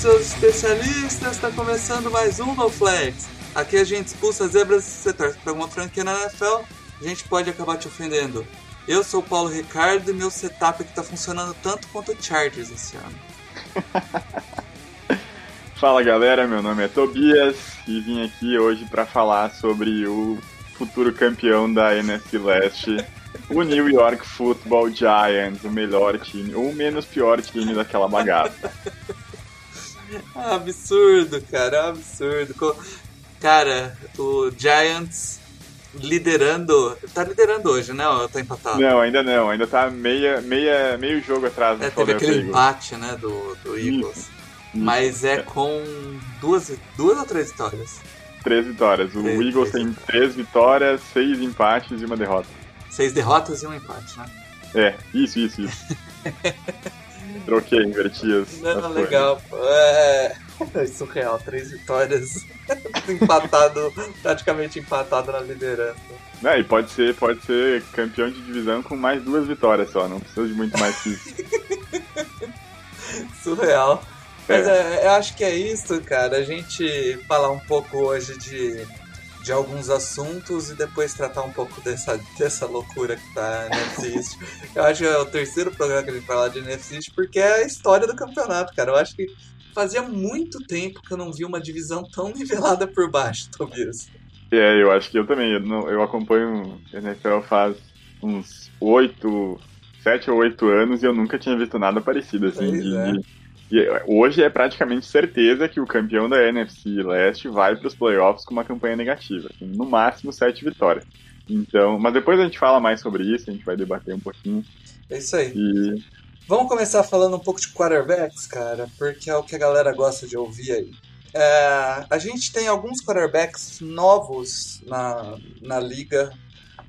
Seus especialistas! Está começando mais um No Flex. Aqui a gente expulsa zebras se você torce para alguma franquia na NFL, a gente pode acabar te ofendendo. Eu sou o Paulo Ricardo e meu setup aqui está funcionando tanto quanto o Chargers esse ano. Fala galera, meu nome é Tobias e vim aqui hoje para falar sobre o futuro campeão da NFC Leste, o New York Football Giants, o melhor time, ou o menos pior time daquela bagaça. absurdo, cara, absurdo. Co- Cara, o Giants liderando. Tá liderando hoje, né? Ou tá empatado? Não, ainda não, ainda tá meia, meia, meio jogo atrás do É, teve aquele Eagles. empate, né, do, do Eagles. Mas é com duas, duas ou três vitórias? Três vitórias. O Três, Eagles três tem três vitórias, seis empates e uma derrota. Seis derrotas e um empate, né? É, isso, isso, isso. Troquei, inverti as, Não, legal. É... é surreal, três vitórias. empatado, praticamente empatado na liderança. Não, e pode ser, pode ser campeão de divisão com mais duas vitórias só, não precisa de muito mais que isso. Surreal. É. Mas é, eu acho que é isso, cara. A gente falar um pouco hoje de, de alguns assuntos e depois tratar um pouco dessa, dessa loucura que tá NFC. Eu acho que é o terceiro programa que a gente fala de NFC porque é a história do campeonato, cara. Eu acho que fazia muito tempo que eu não vi uma divisão tão nivelada por baixo, Tobias. É, eu acho que eu também. Eu, não- eu acompanho NFL faz uns oito, sete ou oito anos e eu nunca tinha visto nada parecido assim. De- é. de- e hoje é praticamente certeza que o campeão da NFC Leste vai para os playoffs com uma campanha negativa, assim, no máximo sete vitórias. Então, mas depois a gente fala mais sobre isso, a gente vai debater um pouquinho. É isso aí. E Vamos começar falando um pouco de quarterbacks, cara, porque é o que a galera gosta de ouvir aí. É, a gente tem alguns quarterbacks novos na, na liga,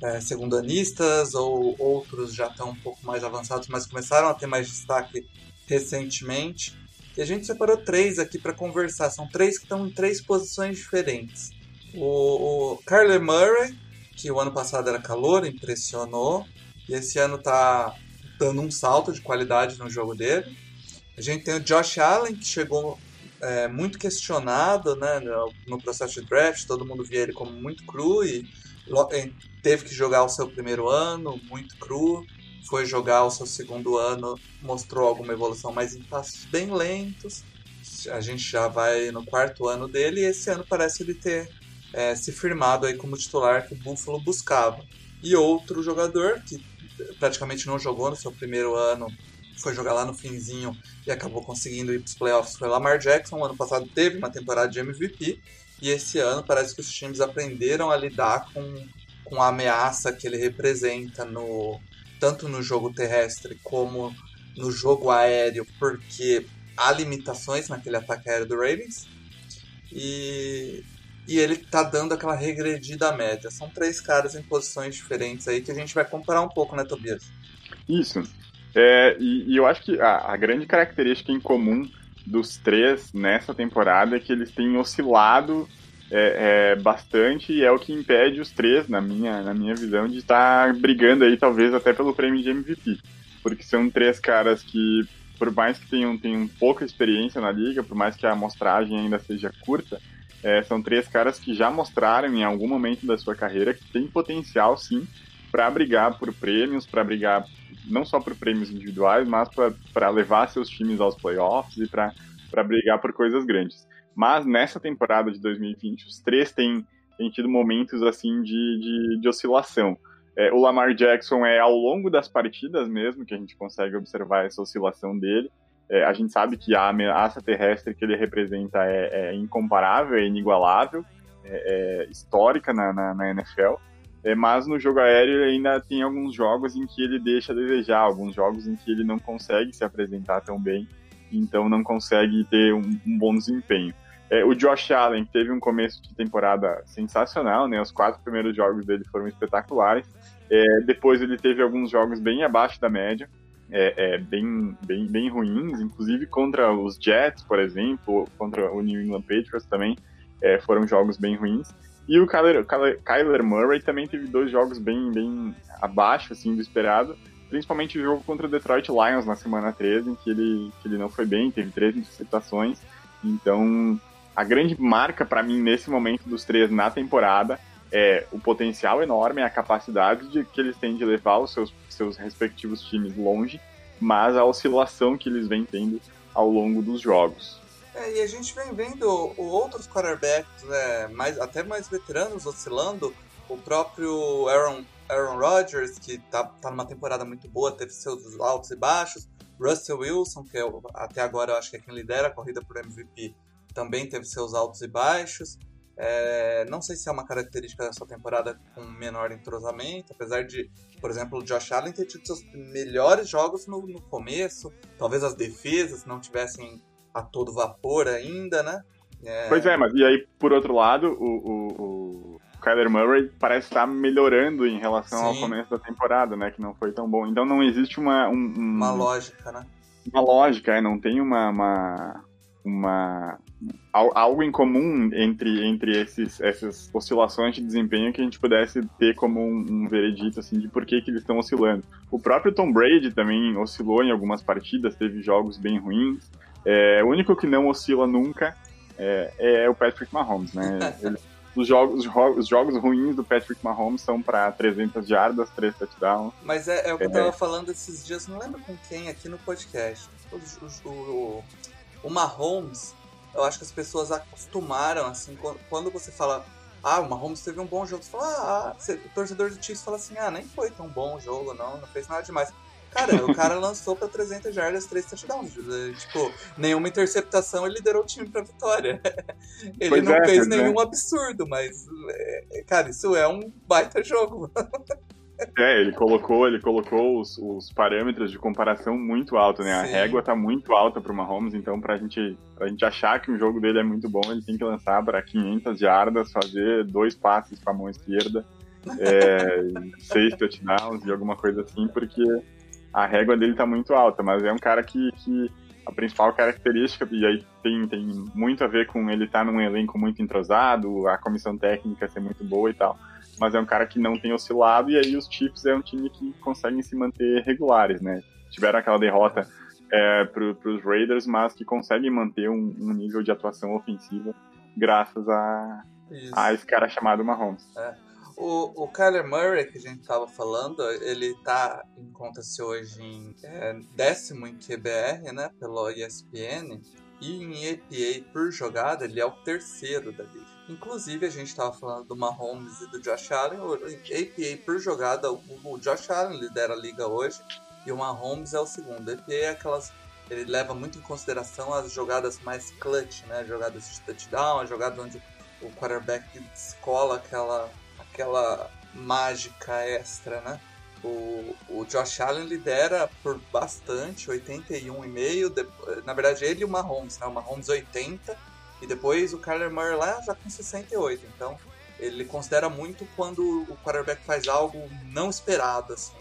é, segundanistas, ou outros já estão um pouco mais avançados, mas começaram a ter mais destaque recentemente. E a gente separou três aqui para conversar. São três que estão em três posições diferentes. O, o Murray, que o ano passado era calor, impressionou, e esse ano tá dando um salto de qualidade no jogo dele. A gente tem o Josh Allen, que chegou é, muito questionado né, no, processo de draft, todo mundo via ele como muito cru e teve que jogar o seu primeiro ano muito cru, foi jogar o seu segundo ano, mostrou alguma evolução, mas em passos bem lentos. A gente já vai no quarto ano dele e esse ano parece ele ter é, se firmado aí como titular que o Buffalo buscava. E outro jogador que praticamente não jogou no seu primeiro ano, foi jogar lá no finzinho e acabou conseguindo ir para os playoffs foi Lamar Jackson. O ano passado teve uma temporada de MVP e esse ano parece que os times aprenderam a lidar com, com a ameaça que ele representa no tanto no jogo terrestre como no jogo aéreo, porque há limitações naquele ataque aéreo do Ravens. E, e ele tá dando aquela regredida média. São três caras em posições diferentes aí que a gente vai comparar um pouco, né, Tobias? Isso. É, e, e eu acho que a, a grande característica em comum dos três nessa temporada é que eles têm oscilado é, é, bastante e é o que impede os três, na minha, na minha visão, de estar brigando aí talvez até pelo prêmio de MVP. Porque são três caras que, por mais que tenham, tenham pouca experiência na liga, por mais que a amostragem ainda seja curta, é, são três caras que já mostraram em algum momento da sua carreira que tem potencial sim para brigar por prêmios, para brigar não só por prêmios individuais, mas para levar seus times aos playoffs e para brigar por coisas grandes. Mas nessa temporada de 2020, os três têm, têm tido momentos assim de, de, de oscilação. É, o Lamar Jackson é ao longo das partidas mesmo que a gente consegue observar essa oscilação dele. É, a gente sabe que a ameaça terrestre que ele representa é, é incomparável, é inigualável, é, é histórica na, na, na NFL. é, mas no jogo aéreo ainda tem alguns jogos em que ele deixa a desejar, alguns jogos em que ele não consegue se apresentar tão bem, então não consegue ter um, um bom desempenho. É, o Josh Allen teve um começo de temporada sensacional, né? Os quatro primeiros jogos dele foram espetaculares. É, depois ele teve alguns jogos bem abaixo da média, é, é, bem, bem, bem ruins, inclusive contra os Jets, por exemplo, contra o New England Patriots também é, foram jogos bem ruins. E o Kyler, Kyler, Kyler, Murray também teve dois jogos bem, bem abaixo assim, do esperado, principalmente o jogo contra o Detroit Lions na semana 13, em que ele, que ele não foi bem, teve três interceptações. Então, a grande marca para mim nesse momento dos três na temporada é o potencial enorme, a capacidade de, que eles têm de levar os seus, seus respectivos times longe, mas a oscilação que eles vêm tendo ao longo dos jogos. É, e a gente vem vendo outros quarterbacks, né, mais, até mais veteranos, oscilando. O próprio Aaron, Aaron Rodgers, que tá, tá numa temporada muito boa, teve seus altos e baixos. Russell Wilson, que é, até agora eu acho que é quem lidera a corrida por MVP, também teve seus altos e baixos. É, não sei se é uma característica dessa temporada com menor entrosamento, apesar de, por exemplo, o Josh Allen ter tido seus melhores jogos no, no começo, talvez as defesas não tivessem a todo vapor ainda, né? É... Pois é, mas e aí, por outro lado, o, o, o Kyler Murray parece estar melhorando em relação Sim. ao começo da temporada, né? Que não foi tão bom. Então não existe uma... Um, um... Uma lógica, né? Uma lógica, é, não tem uma, uma uma algo em comum entre, entre esses, essas oscilações de desempenho que a gente pudesse ter como um, um veredito assim de por que, que eles estão oscilando. O próprio Tom Brady também oscilou em algumas partidas, teve jogos bem ruins. É, o único que não oscila nunca é, é o Patrick Mahomes, né? Ele, os jogos, os jogos ruins do Patrick Mahomes são para 300 jardas, 3 touchdowns. Mas é, é o que eu tava é. falando esses dias, não lembro com quem aqui no podcast. O, o, o Mahomes, eu acho que as pessoas acostumaram, assim, quando você fala, ah, o Mahomes teve um bom jogo, você fala, ah, você, o torcedor do Chiefs fala assim, ah, nem foi tão bom o jogo, não, não fez nada demais. Cara, o cara lançou pra 300 jardas, 3 touchdowns. Tipo, nenhuma interceptação ele liderou o time pra vitória. ele pois não é, fez nenhum é. absurdo, mas, é, cara, isso é um baita jogo. É, ele colocou, ele colocou os, os parâmetros de comparação muito alto, né? Sim. A régua tá muito alta pro Mahomes, então pra gente, pra gente achar que o jogo dele é muito bom, ele tem que lançar para 500 jardas, fazer dois passes com a mão esquerda, é, seis touchdowns e alguma coisa assim, porque a régua dele tá muito alta, mas é um cara que, que a principal característica, e aí tem, tem muito a ver com ele estar tá num elenco muito entrosado, a comissão técnica ser muito boa e tal mas é um cara que não tem oscilado, e aí os Chiefs é um time que conseguem se manter regulares, né? Tiveram aquela derrota é, para os Raiders, mas que conseguem manter um, um, nível de atuação ofensiva graças a, a esse cara chamado Mahomes. É. O, o Kyler Murray, que a gente estava falando, ele está em conta-se hoje em é, décimo em QBR, né, pelo ESPN, e em EPA por jogada ele é o terceiro da liga. Inclusive, a gente estava falando do Mahomes e do Josh Allen. O APA por jogada, o Josh Allen lidera a liga hoje e o Mahomes é o segundo. O APA é aquelas. Ele leva muito em consideração as jogadas mais clutch, né? Jogadas de touchdown, jogadas onde o quarterback descola aquela, aquela mágica extra, né? O, o Josh Allen lidera por bastante, 81,5. Na verdade, ele e o Mahomes, né? O Mahomes 80 e depois o Kyler Murray lá já com 68. Então ele considera muito quando o quarterback faz algo não esperado, assim,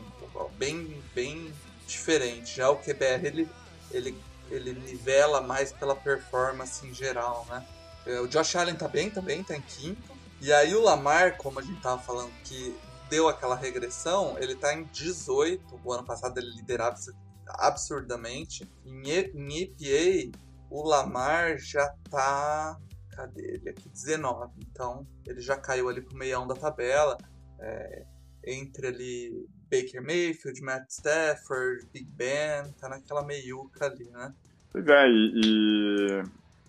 bem, bem diferente. Já o QBR ele, ele, ele nivela mais pela performance em geral, né? É, o Josh Allen tá bem também, tá em quinto. E aí o Lamar, como a gente tava falando, que deu aquela regressão, ele tá em 18. O ano passado ele liderava absurdamente. Em, em EPA, o Lamar já tá. Cadê ele aqui? 19. Então ele já caiu ali pro meião da tabela. É, entre ali Baker Mayfield, Matt Stafford, Big Ben, tá naquela meiuca ali, né? Pois é, e, e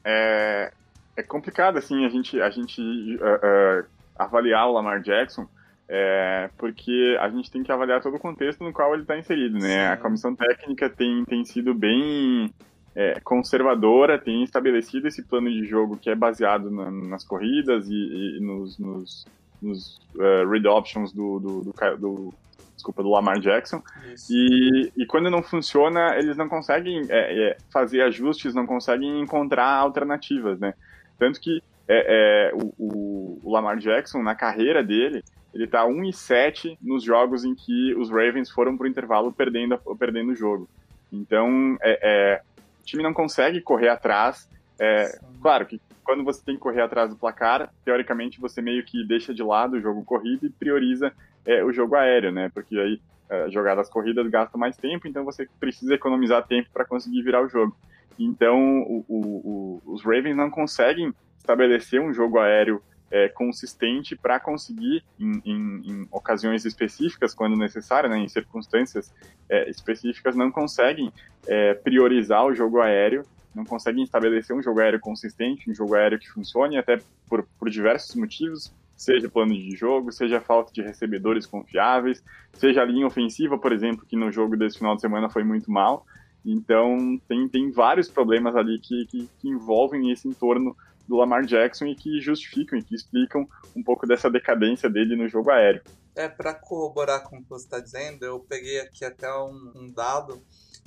é, é complicado assim a gente, a gente uh, uh, avaliar o Lamar Jackson. É, porque a gente tem que avaliar todo o contexto no qual ele está inserido, né? Sim. A comissão técnica tem, tem sido bem é, conservadora, tem estabelecido esse plano de jogo que é baseado na, nas corridas e, e nos, nos, nos uh, read options do, do, do, do, desculpa, do Lamar Jackson. E, e quando não funciona, eles não conseguem é, é, fazer ajustes, não conseguem encontrar alternativas, né? Tanto que é, é o, o, Lamar Jackson, na carreira dele, ele tá 1 e 7 nos jogos em que os Ravens foram pro intervalo perdendo, perdendo o jogo. Então, é, é, time não consegue correr atrás. É, claro que quando você tem que correr atrás do placar, teoricamente você meio que deixa de lado o jogo corrido e prioriza é, o jogo aéreo, né? Porque aí é, jogadas corridas gastam mais tempo, então você precisa economizar tempo para conseguir virar o jogo. Então o, o, o, os Ravens não conseguem estabelecer um jogo aéreo é, consistente para conseguir, em, em, em, ocasiões específicas, quando necessário, né, em circunstâncias é, específicas, não conseguem é, priorizar o jogo aéreo não conseguem estabelecer um jogo aéreo consistente, um jogo aéreo que funcione, até por, por diversos motivos, seja plano de jogo, seja falta de recebedores confiáveis, seja linha ofensiva, por exemplo, que no jogo desse final de semana foi muito mal. Então, tem, tem vários problemas ali que, que, que envolvem esse entorno do Lamar Jackson e que justificam e que explicam um pouco dessa decadência dele no jogo aéreo. É, para corroborar com o que você está dizendo, eu peguei aqui até um, um dado.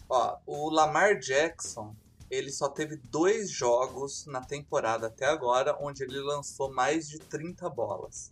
Ó, o Lamar Jackson, ele só teve dois jogos na temporada até agora onde ele lançou mais de 30 bolas.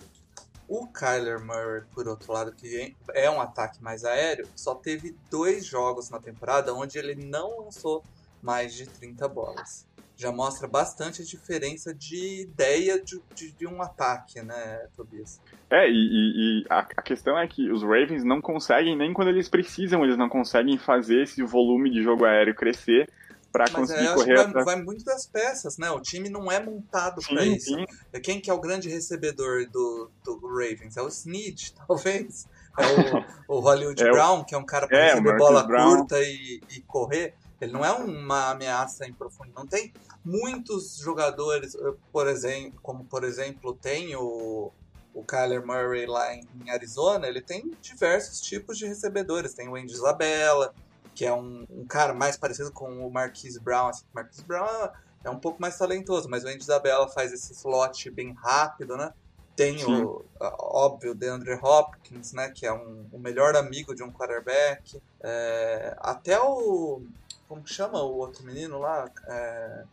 O Kyler Murray, por outro lado, que é um ataque mais aéreo, só teve dois jogos na temporada onde ele não lançou mais de 30 bolas. Já mostra bastante a diferença de ideia de, de, de um ataque, né, Tobias? É, e, e, e a, a, questão é que os Ravens não conseguem, nem quando eles precisam, eles não conseguem fazer esse volume de jogo aéreo crescer para conseguir é, correr vai, vai, muito das peças, né? O time não é montado para isso. Sim. É quem que é o grande recebedor do, do Ravens? É o Snead, talvez. É o, o Hollywood é Brown, que é um cara para é, receber bola Brown. curta e, e correr. Ele não é uma ameaça em profundidade. Não tem muitos jogadores, eh, por exemplo, como por exemplo tem o, o Kyler Murray lá em, em Arizona, ele tem diversos tipos de recebedores. Tem o Andy Isabella, que é um, um cara mais parecido com o Marquise Brown. Assim, Marquise Brown é um pouco mais talentoso, mas o Andy Isabella faz esse slot bem rápido, né? Tem Sim. o, óbvio, o DeAndre Hopkins, né? Que é um, o melhor amigo de um quarterback. É, até o... Como chama o outro menino lá? É,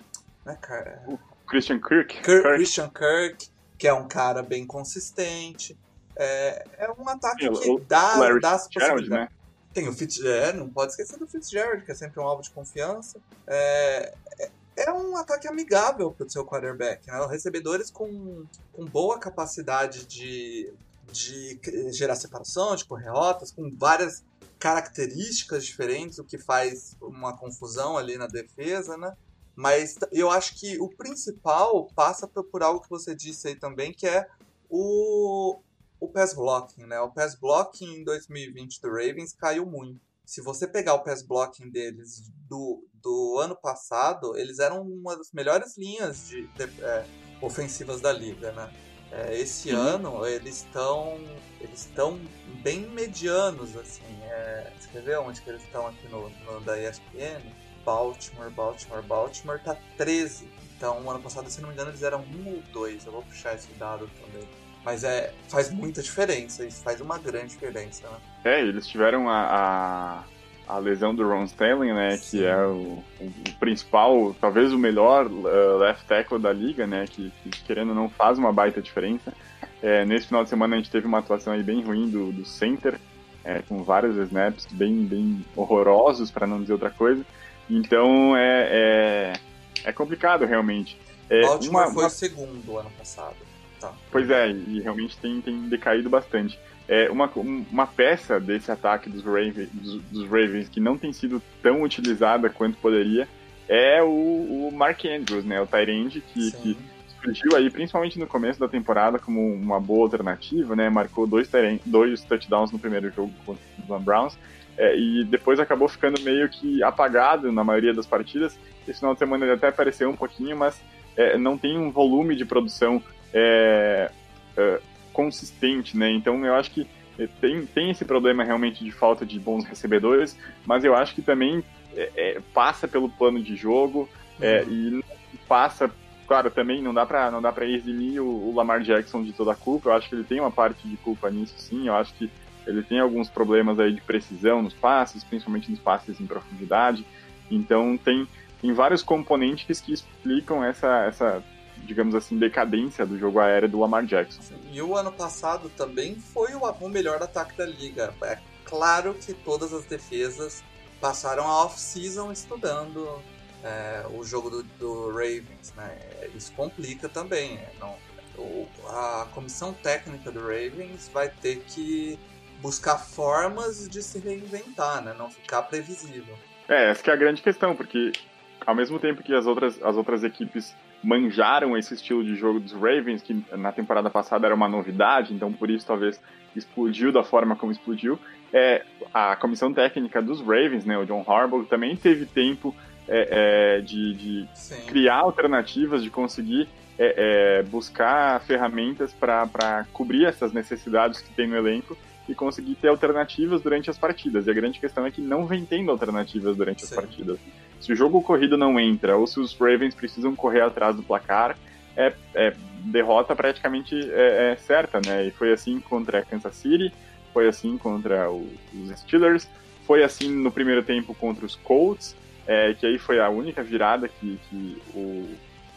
né, cara? O Christian Kirk. Kirk. Christian Kirk, que é um cara bem consistente. É, é um ataque que dá, dá as possibilidades. Né? Tem o Fitzgerald, é, não pode esquecer do Fitzgerald, que é sempre um alvo de confiança. É, é, é um ataque amigável para o seu quarterback. Né? Recebedores com, com boa capacidade de, de gerar separação, de correr rotas, com várias características diferentes, o que faz uma confusão ali na defesa, né? Mas eu acho que o principal passa por algo que você disse aí também, que é o, o pass blocking, né? O pass blocking em 2020 do Ravens caiu muito. Se você pegar o pass blocking deles do, do ano passado, eles eram uma das melhores linhas de, de é, ofensivas da liga, né? É, esse ano eles estão eles estão bem medianos assim. É, você quer ver onde que eles estão aqui no, no da ESPN? Baltimore, Baltimore, Baltimore tá 13. Então, ano passado, se não me engano, eles eram 1 ou 2. Eu vou puxar esse dado também. Mas é, faz muita diferença, isso faz uma grande diferença, né? É, eles tiveram a, a, a lesão do Ron Stanley, né? Sim. Que é o, o, principal, talvez o melhor uh, left tackle da liga, né? Que, que, querendo não faz uma baita diferença. É, nesse final de semana a gente teve uma atuação aí bem ruim do, do center, é, com vários snaps bem, bem horrorosos, para não dizer outra coisa. Então é, é, é complicado realmente. É, Baltimore uma, foi uma... segundo ano passado. Tá. Pois é, e realmente tem, tem decaído bastante. É uma, uma peça desse ataque dos Ravens, dos, dos Ravens que não tem sido tão utilizada quanto poderia é o, o Mark Andrews, né? O Tyrande que, que, surgiu aí principalmente no começo da temporada como uma boa alternativa, né? Marcou dois, dois touchdowns no primeiro jogo contra os Browns é, e depois acabou ficando meio que apagado na maioria das partidas. Esse final de semana ele até apareceu um pouquinho, mas é, não tem um volume de produção é, é, consistente, né? Então eu acho que tem, tem esse problema realmente de falta de bons recebedores, mas eu acho que também é, é passa pelo plano de jogo é, uhum. e passa claro, também não dá pra, não dá pra eximir o, o Lamar Jackson de toda a culpa. Eu acho que ele tem uma parte de culpa nisso, sim. Eu acho que ele tem alguns problemas aí de precisão nos passes, principalmente nos passes em profundidade. Então tem, tem vários componentes que explicam essa, essa, digamos assim, decadência do jogo aéreo do Lamar Jackson. E o ano passado também foi o, melhor ataque da liga. É claro que todas as defesas passaram a off-season estudando é, o jogo do, do, Ravens, né? Isso complica também. É, não, o, a comissão técnica do Ravens vai ter que buscar formas de se reinventar, né? Não ficar previsível. É, essa é a grande questão, porque ao mesmo tempo que as outras, as outras equipes manjaram esse estilo de jogo dos Ravens, que na temporada passada era uma novidade, então por isso talvez explodiu da forma como explodiu, é, a comissão técnica dos Ravens, né, o John Harbaugh, também teve tempo é, é, de, de criar alternativas, de conseguir é, é, buscar ferramentas para cobrir essas necessidades que tem no elenco e conseguir ter alternativas durante as partidas. E a grande questão é que não vem tendo alternativas durante Sim. as partidas. Se o jogo corrido não entra, ou se os Ravens precisam correr atrás do placar, é, é derrota praticamente é, é, certa, né? E foi assim contra a Kansas City, foi assim contra o, os Steelers, foi assim no primeiro tempo contra os Colts, é, que aí foi a única virada que, que o,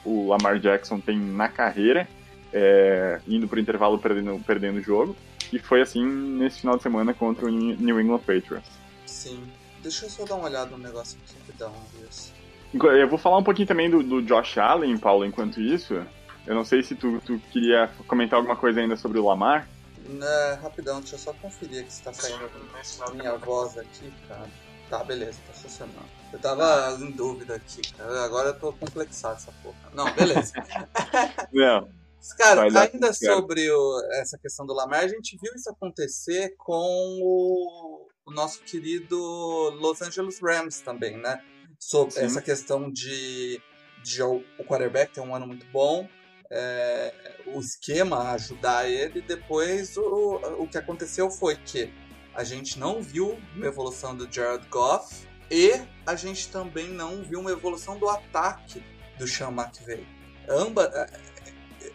o Lamar Jackson tem na carreira, é, indo para o intervalo perdendo, perdendo o jogo. E foi assim nesse final de semana contra o New England Patriots. Sim. Deixa eu só dar uma olhada no negócio aqui rapidão, Deus. Eu vou falar um pouquinho também do, do, Josh Allen, Paulo, enquanto isso. Eu não sei se tu, tu queria comentar alguma coisa ainda sobre o Lamar. É, rapidão, deixa eu só conferir que está saindo minha voz aqui, cara. Tá, beleza, tá funcionando. Eu tava em dúvida aqui, cara. Agora eu tô complexado essa porra. Não, beleza. não. Cara, ainda sobre o, essa questão do Lamar, a gente viu isso acontecer com o, o nosso querido Los Angeles Rams também, né? Sobre Sim. essa questão de, de o quarterback ter um ano muito bom, é, o esquema ajudar ele. Depois, o, o que aconteceu foi que a gente não viu uma evolução do Jared Goff e a gente também não viu uma evolução do ataque do Sean McVay. Amba,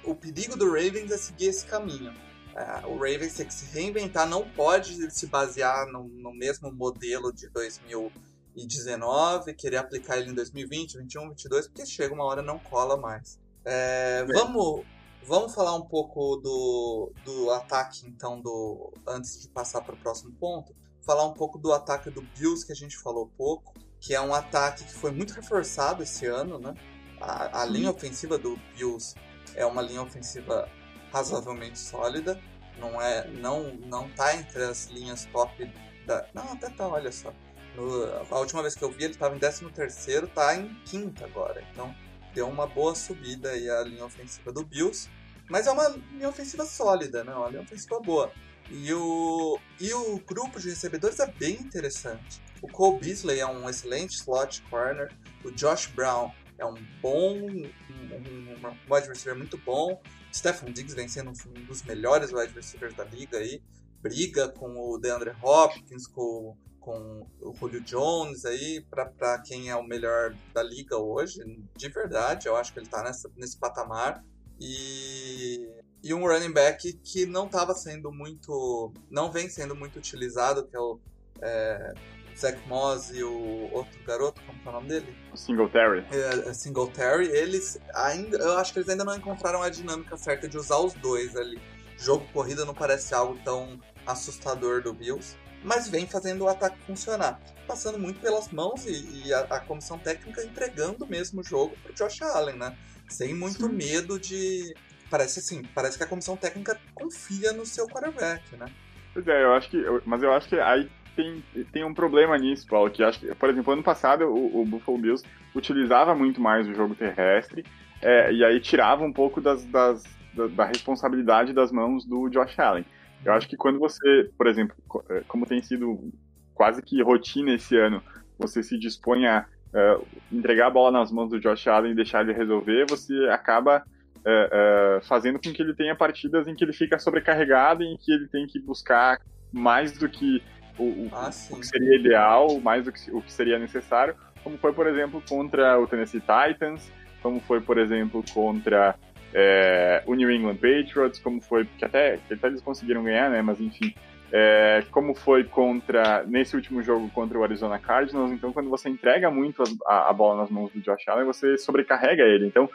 o perigo do Ravens é seguir esse caminho. É, o Ravens tem que se reinventar, não pode se basear no, no mesmo modelo de 2019, querer aplicar ele em 2020, 21, 22, porque chega uma hora não cola mais. É, vamos, vamos falar um pouco do, do ataque, então, do antes de passar para o próximo ponto. Falar um pouco do ataque do Bills, que a gente falou pouco, que é um ataque que foi muito reforçado esse ano, né? A, a linha ofensiva do Bills é uma linha ofensiva razoavelmente sólida. Não é, não, não tá entre as linhas top da. Não, até tá, olha só. No, a última vez que eu vi ele estava em 13 terceiro, tá em quinta agora. Então deu uma boa subida aí a linha ofensiva do Bills. Mas é uma linha ofensiva sólida, né? Uma linha ofensiva boa. E o, e o grupo de recebedores é bem interessante. O Cole Beasley é um excelente slot corner. O Josh Brown é um bom, um, um, um receiver muito bom. Stephen Diggs vem sendo um dos melhores wide receivers da liga aí. Briga com o DeAndre Hopkins, com, com o Julio Jones aí, para quem é o melhor da liga hoje. De verdade, eu acho que ele tá nessa, nesse patamar. E, e um running back que não estava sendo muito. não vem sendo muito utilizado, que é o é, Zach Moss e o outro garoto, como é o nome dele? O Singletary. É, é, Singletary, eles ainda. Eu acho que eles ainda não encontraram a dinâmica certa de usar os dois ali. Jogo corrida não parece algo tão assustador do Bills, mas vem fazendo o ataque funcionar. Passando muito pelas mãos e, e a, a, comissão técnica entregando mesmo o jogo pro Josh Allen, né? Sem muito Sim. medo de. Parece assim, parece que a comissão técnica confia no seu quarterback, né? Pois é, eu acho que. Mas eu acho que aí tem, tem um problema nisso, Paulo, que acho que, por exemplo, ano passado o, o Buffalo Bills utilizava muito mais o jogo terrestre é, e aí tirava um pouco das, das, da, da, responsabilidade das mãos do Josh Allen. Eu acho que quando você, por exemplo, é, como tem sido quase que rotina esse ano, você se dispõe a uh, entregar a bola nas mãos do Josh Allen e deixar ele resolver, você acaba uh, uh, fazendo com que ele tenha partidas em que ele fica sobrecarregado e em que ele tem que buscar mais do que o, o, ah, o, que seria ideal, mais do que o que seria necessário, como foi, por exemplo, contra o Tennessee Titans, como foi, por exemplo, contra é, o New England Patriots, como foi, que até, até eles conseguiram ganhar, né? Mas enfim, é, como foi contra nesse último jogo contra o Arizona Cardinals. Então, quando você entrega muito a, a bola nas mãos do Josh Allen, você sobrecarrega ele. Então,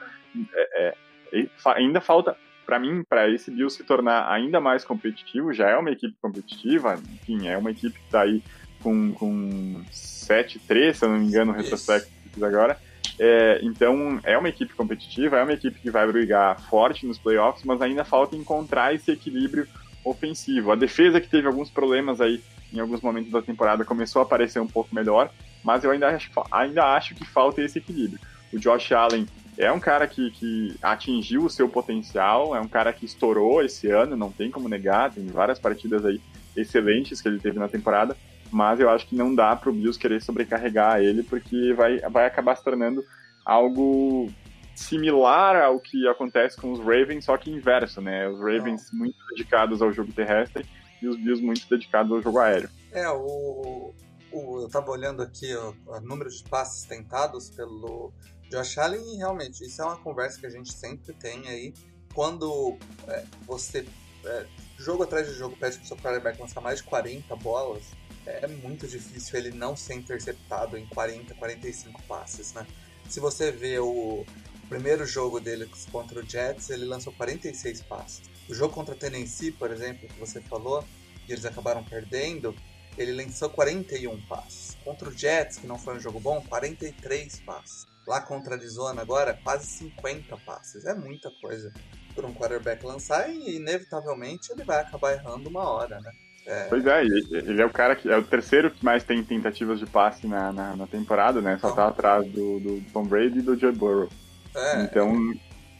é, é, ainda falta para mim, para esse Bills se tornar ainda mais competitivo, já é uma equipe competitiva, enfim, é uma equipe que está aí com, com 7-3, se eu não me engano, no retrospecto agora. É, então, é uma equipe competitiva, é uma equipe que vai brigar forte nos playoffs, mas ainda falta encontrar esse equilíbrio ofensivo. A defesa que teve alguns problemas aí em alguns momentos da temporada começou a aparecer um pouco melhor, mas eu ainda acho, ainda acho que falta esse equilíbrio. O Josh Allen é um cara que, que atingiu o seu potencial, é um cara que estourou esse ano, não tem como negar, tem várias partidas aí excelentes que ele teve na temporada, mas eu acho que não dá para o Bills querer sobrecarregar ele, porque vai, vai acabar se tornando algo similar ao que acontece com os Ravens, só que inverso, né? Os Ravens muito dedicados ao jogo terrestre e os Bills muito dedicados ao jogo aéreo. É, o, o eu tava olhando aqui o, o número de passes tentados pelo Josh Allen realmente isso é uma conversa que a gente sempre tem aí quando é, você é, jogo atrás de jogo pede pro seu quarterback lançar mais de 40 bolas é muito difícil ele não ser interceptado em 40, 45 passes, né? Se você vê o primeiro jogo dele contra o Jets, ele lançou 46 passes. O jogo contra o Tennessee, por exemplo, que você falou, e eles acabaram perdendo, ele lançou 41 passes. Contra o Jets, que não foi um jogo bom, 43 passes. Lá contra a Arizona agora, quase 50 passes. É muita coisa para um quarterback lançar e inevitavelmente ele vai acabar errando uma hora, né? É... Pois é, ele é o cara que é o terceiro que mais tem tentativas de passe na, na, na temporada, né? Só tá atrás do, do Tom Brady e do Joe Burrow. É, então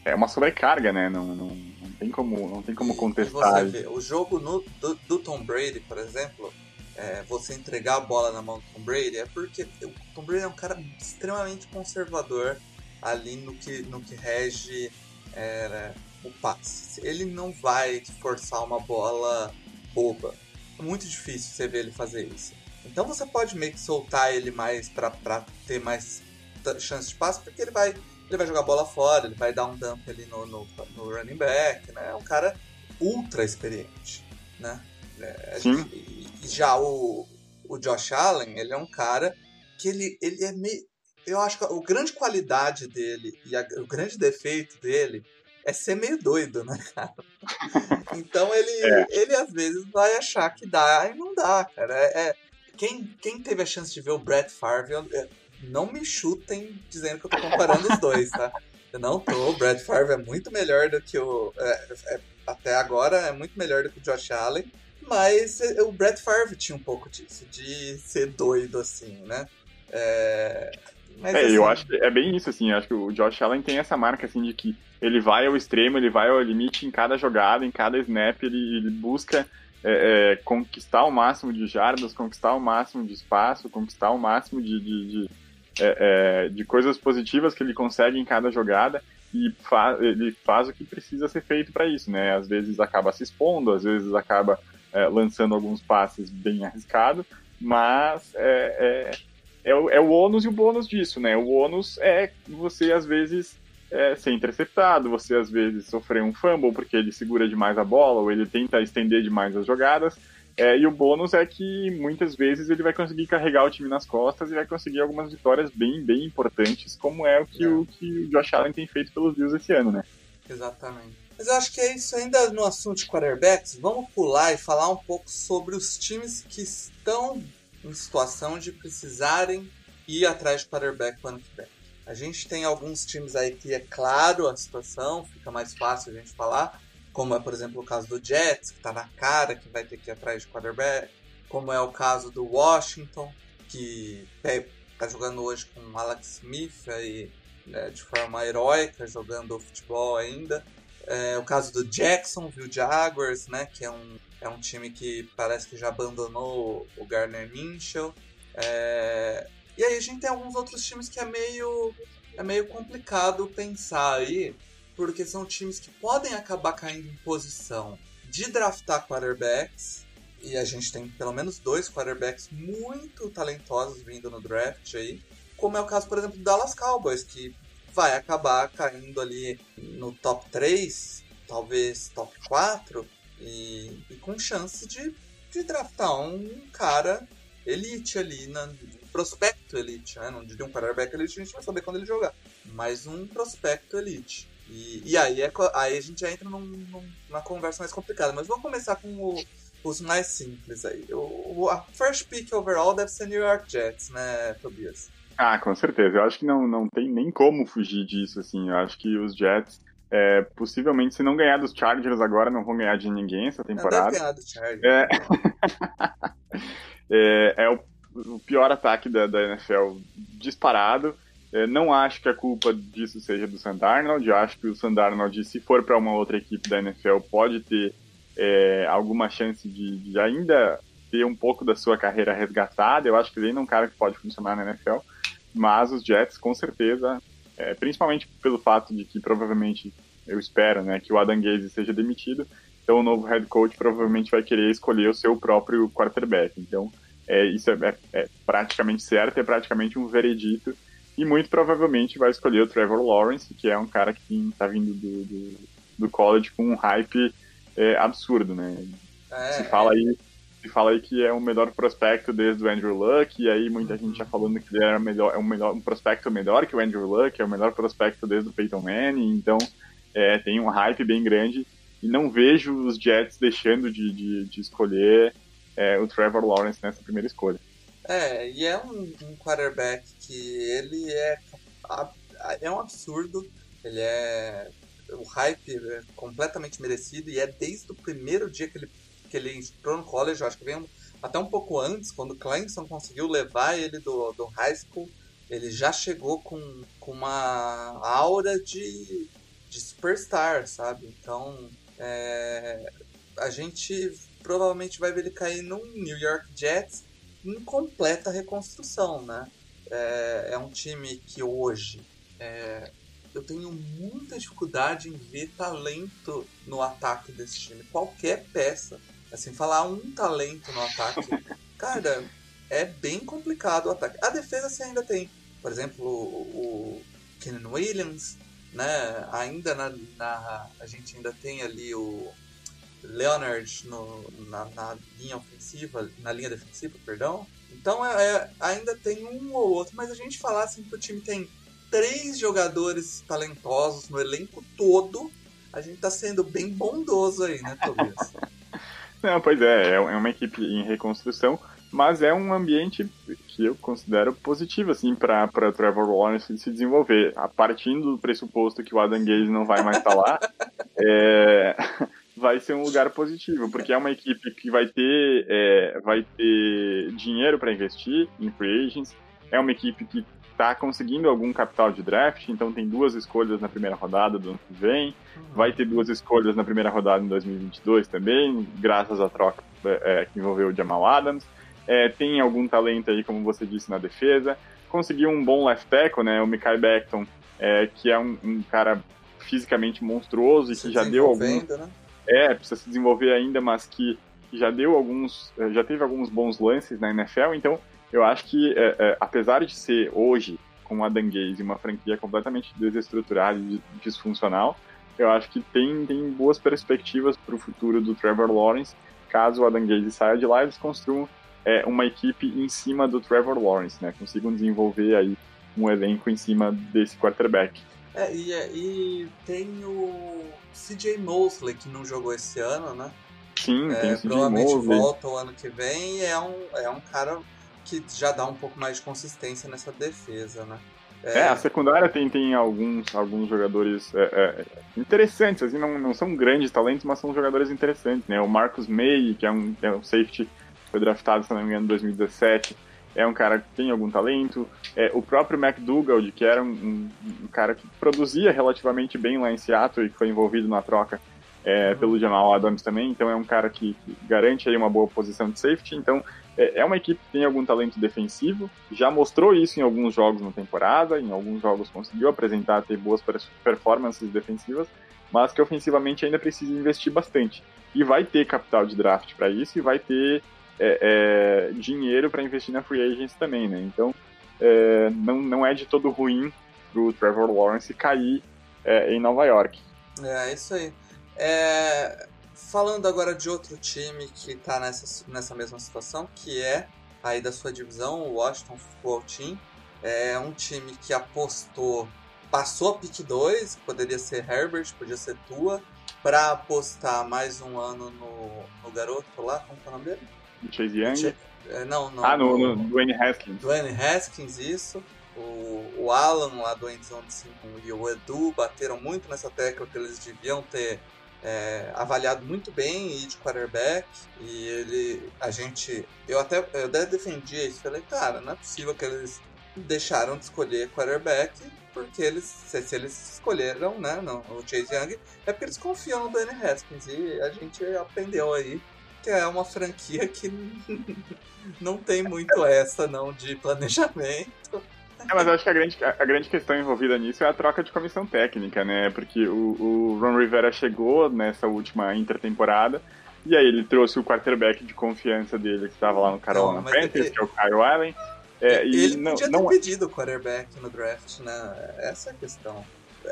é uma sobrecarga, né? Não, não, não tem como, não tem como contestar. Vê, o jogo no, do, do, Tom Brady, por exemplo, é, você entregar a bola na mão do Tom Brady é porque o Tom Brady é um cara extremamente conservador ali no que, no que rege é, o passe. Ele não vai forçar uma bola boba é muito difícil você ver ele fazer isso. Então você pode meio que soltar ele mais para ter mais chance de passe, porque ele vai, ele vai jogar bola fora, ele vai dar um dump ali no, no, no running back, né? É um cara ultra experiente, né? É, Sim. Já o, o Josh Allen, ele é um cara que ele, ele é meio... Eu acho que a grande qualidade dele e a, o grande defeito dele é ser meio doido, né, cara? Então ele, é. ele às vezes vai achar que dá e não dá, cara. É, é, quem, quem teve a chance de ver o Brett Favre, não me chutem dizendo que eu tô comparando os dois, tá? Eu não tô. O Brett Favre é muito melhor do que o. É, é, até agora é muito melhor do que o Josh Allen. Mas o Brett Favre tinha um pouco disso, de ser doido assim, né? É, mas, é, assim... eu acho que é bem isso, assim. Eu acho que o Josh Allen tem essa marca, assim, de que ele vai ao extremo, ele vai ao limite em cada jogada, em cada snap, ele, ele busca é, é, conquistar o máximo de jardas, conquistar o máximo de espaço, conquistar o máximo de, de, de, é, é de coisas positivas que ele consegue em cada jogada e fa ele faz o que precisa ser feito para isso, né? Às vezes acaba se expondo, às vezes acaba é, lançando alguns passes bem arriscados, mas é, é, o, é o ônus e o bônus disso, né? O ônus é você, às vezes, é, ser interceptado, você às vezes sofrer um fumble porque ele segura demais a bola ou ele tenta estender demais as jogadas. É, e o bônus é que muitas vezes ele vai conseguir carregar o time nas costas e vai conseguir algumas vitórias bem, bem importantes, como é o que, é. o, que o Josh Allen tem feito pelos Bills esse ano, né? Exatamente. Mas eu acho que é isso ainda no assunto de quarterbacks. Vamos pular e falar um pouco sobre os times que estão em situação de precisarem ir atrás de quarterback ano que. A gente tem alguns times aí que é claro a situação, fica mais fácil a gente falar, como é, por exemplo, o caso do Jets, que está na cara que vai ter que ir atrás de quarterback, como é o caso do Washington, que está jogando hoje com Alex Smith aí, né, de forma heróica, jogando futebol ainda. É, o caso do Jacksonville Jaguars, né, que é um, é um time que parece que já abandonou o Garner Minshew. É, e aí a gente tem alguns outros times que é meio, é meio complicado pensar aí, porque são times que podem acabar caindo em posição de draftar quarterbacks, e a gente tem pelo menos dois quarterbacks muito talentosos vindo no draft aí, como é o caso, por exemplo, do Dallas Cowboys, que vai acabar caindo ali no top 3, talvez top 4, e, e com chance de, de draftar um cara elite ali, na, prospecto elite, né? Não diria um quarterback elite, a gente vai saber quando ele jogar, mas um prospecto elite. E, e aí, é, aí a gente já entra num, numa conversa mais complicada, mas vamos começar com o, os mais simples aí. O, a first pick overall deve ser New York Jets, né, Tobias? Ah, com certeza. Eu acho que não, não tem nem como fugir disso, assim. Eu acho que os Jets, é, possivelmente, se não ganhar dos Chargers agora, não vão ganhar de ninguém essa temporada. Não dos Chargers. É, é, é o, o, pior ataque da, da NFL disparado. É, não acho que a culpa disso seja do Sandarnold. Eu acho que o Sandarnold, se for para uma outra equipe da NFL, pode ter é, alguma chance de, de, ainda ter um pouco da sua carreira resgatada. Eu acho que ele ainda é um cara que pode funcionar na NFL. Mas os Jets, com certeza, é, principalmente pelo fato de que provavelmente, eu espero, né, que o Adam Gaze seja demitido, então o novo head coach provavelmente vai querer escolher o seu próprio quarterback. Então, é, isso é, é, é praticamente certo, é praticamente um veredito. E muito provavelmente vai escolher o Trevor Lawrence, que é um cara que está vindo do, do, do, college com um hype é, absurdo, né? É, Se fala aí se fala aí que é o melhor prospecto desde o Andrew Luck, e aí muita gente já falando que ele era melhor, é um, melhor, um prospecto melhor que o Andrew Luck, é o melhor prospecto desde o Peyton Manning, então é, tem um hype bem grande, e não vejo os Jets deixando de, de, de escolher é, o Trevor Lawrence nessa primeira escolha. É, e é um, um quarterback que ele é, é um absurdo, ele é o hype é completamente merecido e é desde o primeiro dia que ele que ele entrou no college, eu acho que veio até um pouco antes, quando o Clemson conseguiu levar ele do, do high school, ele já chegou com, com uma aura de, de superstar, sabe? Então, é, a gente provavelmente vai ver ele cair num New York Jets em completa reconstrução, né? É, é um time que hoje é, eu tenho muita dificuldade em ver talento no ataque desse time. Qualquer peça Assim, falar um talento no ataque, cara, é bem complicado o ataque. A defesa você ainda tem, por exemplo, o, o Kenan Williams, né? Ainda na, na, a gente ainda tem ali o Leonard no, na, na, linha ofensiva, na linha defensiva, perdão. Então é, é, ainda tem um ou outro, mas a gente falar assim que o time tem três jogadores talentosos no elenco todo, a gente tá sendo bem bondoso aí, né, Tobias? Não, pois é, é uma equipe em reconstrução, mas é um ambiente que eu considero positivo, assim, para Trevor Lawrence se desenvolver. A partindo do pressuposto que o Adam Gaze não vai mais estar tá lá, é, vai ser um lugar positivo, porque é uma equipe que vai ter, é, vai ter dinheiro para investir em free agents, é uma equipe que está conseguindo algum capital de draft, então tem duas escolhas na primeira rodada do ano que vem, vai ter duas escolhas na primeira rodada em 2022 também, graças à troca é, que envolveu o Jamal Adams. É, tem algum talento aí, como você disse, na defesa. Conseguiu um bom left tackle, né? O Mikai Beckton, é, que é um, um, cara fisicamente monstruoso e se que já deu algum. Né? É, precisa se desenvolver ainda, mas que já deu alguns. Já teve alguns bons lances na NFL, então eu acho que, é, é, apesar de ser hoje, com a Gaze, uma franquia completamente desestruturada e disfuncional, eu acho que tem, tem boas perspectivas para o futuro do Trevor Lawrence, caso o Adam Gaze saia de lá, eles construam é, uma equipe em cima do Trevor Lawrence, né? Consigam desenvolver aí um elenco em cima desse quarterback. É, e, é, e tem o CJ Mosley, que não jogou esse ano, né? Sim, é, tem o CJ Provavelmente volta o ano que vem e é um, é um cara que já dá um pouco mais de consistência nessa defesa, né? É, é a secundária tem, tem alguns, alguns jogadores é, é, interessantes, assim, não, não são grandes talentos, mas são jogadores interessantes, né? O Marcus May, que é um, é um safety, foi draftado, se não me engano, em 2017, é um cara que tem algum talento. É, o próprio McDougall, que era um, um, um, cara que produzia relativamente bem lá em Seattle e que foi envolvido na troca é, uhum. pelo Jamal Adams também, então é um cara que, que garante aí uma boa posição de safety, então é, é uma equipe que tem algum talento defensivo, já mostrou isso em alguns jogos na temporada, em alguns jogos conseguiu apresentar, ter boas performances defensivas, mas que ofensivamente ainda precisa investir bastante. E vai ter capital de draft para isso e vai ter é, é, dinheiro para investir na free agents também, né? Então, é, não, não é de todo ruim pro Trevor Lawrence cair é, em Nova York. É, isso aí. É, falando agora de outro time que está nessa, nessa mesma situação, que é aí da sua divisão, o Washington Football Team. É um time que apostou, passou a pick 2, poderia ser Herbert, podia ser Tua, para apostar mais um ano no, no garoto lá, como é o nome dele? Chase Young? É, não, não. Ah, no, no, no Dwayne Haskins. Dwayne Haskins, isso. O, o Alan lá do Endzone 5 e o Edu bateram muito nessa tecla que eles deviam ter é, avaliado muito bem e de quarterback e ele a gente eu até eu até defendi isso falei cara não é possível que eles deixaram de escolher quarterback porque eles se, se eles escolheram né no, o Chase Young é porque eles confiam no Danny Haskins e a gente aprendeu aí que é uma franquia que não tem muito essa não de planejamento é, mas eu acho que a grande, a grande questão envolvida nisso é a troca de comissão técnica, né? Porque o, o Ron Rivera chegou nessa última intertemporada e aí ele trouxe o quarterback de confiança dele que estava lá no Carolina Panthers, ele, que é o Kyle Allen. É, ele não, podia não... ter pedido o quarterback no draft, né? Essa é a questão.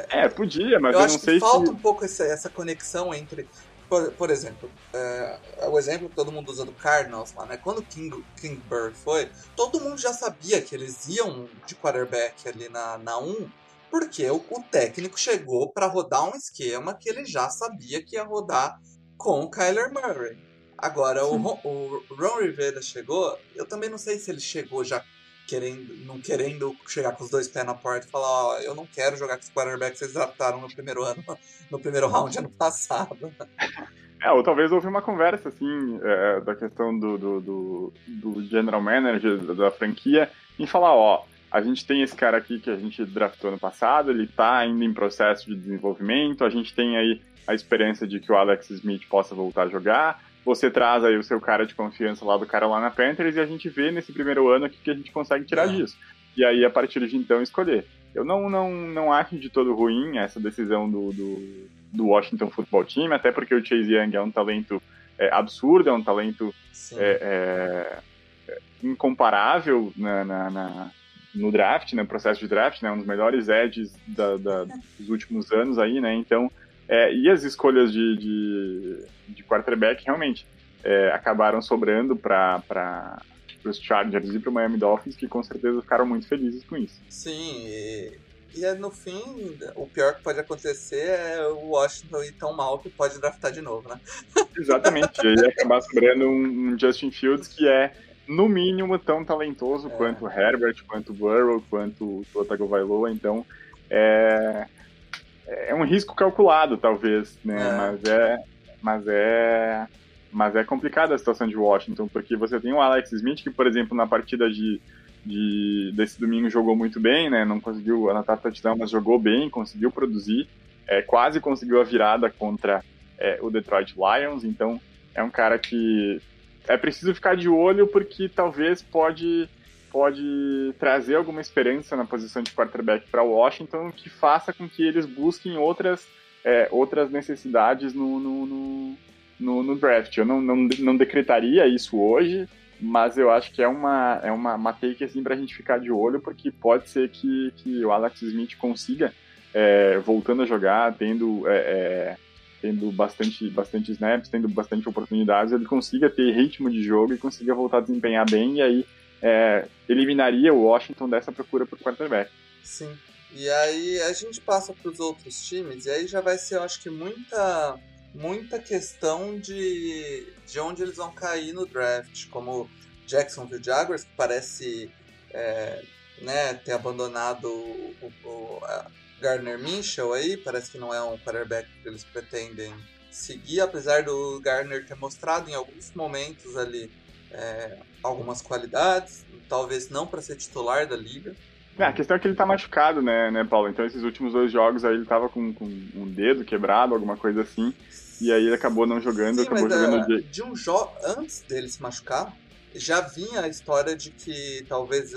É, podia, mas eu, eu não sei se... falta um pouco essa, essa conexão entre por, por exemplo, é, o exemplo que todo mundo usa do Cardinals lá, né? Quando o King, King Bird foi, todo mundo já sabia que eles iam de quarterback ali na, na 1, porque o, o técnico chegou para rodar um esquema que ele já sabia que ia rodar com o Kyler Murray. Agora, o, o Ron Rivera chegou, eu também não sei se ele chegou já querendo, não querendo chegar com os dois pés na porta e falar, ó, eu não quero jogar com os quarterbacks que vocês draftaram no primeiro ano, no primeiro round ano passado. É, ou talvez houve uma conversa, assim, é, da questão do, do, do, do, general manager da franquia, em falar, ó, a gente tem esse cara aqui que a gente draftou no passado, ele tá ainda em processo de desenvolvimento, a gente tem aí a esperança de que o Alex Smith possa voltar a jogar, você traz aí o seu cara de confiança lá do Carolina Panthers e a gente vê nesse primeiro ano o que a gente consegue tirar é. disso. E aí, a partir de então, escolher. Eu não, não, não acho de todo ruim essa decisão do, do, do Washington Football Team, até porque o Chase Young é um talento é, absurdo, é um talento é, é, incomparável na, na, na, no draft, no processo de draft, né, um dos melhores edges da, da, dos últimos anos aí, né, então é, e as escolhas de, de, de quarterback realmente é, acabaram sobrando para os Chargers e para o Miami Dolphins, que com certeza ficaram muito felizes com isso. Sim, e, e é, no fim, o pior que pode acontecer é o Washington ir tão mal que pode draftar de novo, né? Exatamente, e aí acabar sobrando um, um, Justin Fields que é, no mínimo, tão talentoso é. quanto o Herbert, quanto o Burrow, quanto o Tua Tagovailoa, então é, é um risco calculado, talvez, né? É. Mas é. Mas é. Mas é complicada a situação de Washington, porque você tem o Alex Smith, que, por exemplo, na partida de, de desse domingo jogou muito bem, né? Não conseguiu anotar touchdown, mas jogou bem, conseguiu produzir, é, quase conseguiu a virada contra é, o Detroit Lions, então é um cara que é preciso ficar de olho porque talvez pode pode trazer alguma esperança na posição de quarterback para Washington que faça com que eles busquem outras, é, outras necessidades no, no, no, no, no draft. Eu não, não, não decretaria isso hoje, mas eu acho que é uma, é uma, uma take assim, para a gente ficar de olho, porque pode ser que, que o Alex Smith consiga, é, voltando a jogar, tendo, é, é, tendo bastante, bastante snaps, tendo bastante oportunidades, ele consiga ter ritmo de jogo e consiga voltar a desempenhar bem, e aí é, eliminaria o Washington dessa procura por quarterback. Sim. E aí a gente passa para os outros times, e aí já vai ser, eu acho que, muita, muita questão de, de onde eles vão cair no draft, como Jacksonville Jaguars, que parece é, né, ter abandonado o, o Gardner Minshew aí, parece que não é um quarterback que eles pretendem seguir, apesar do Gardner ter mostrado em alguns momentos ali é, algumas qualidades, talvez não para ser titular da liga. É, a questão é que ele tá machucado, né, né, Paulo? Então esses últimos dois jogos aí ele tava com, com um dedo quebrado, alguma coisa assim, e aí ele acabou não jogando, Sim, acabou jogando de... de um jogo antes dele se machucar, já vinha a história de que talvez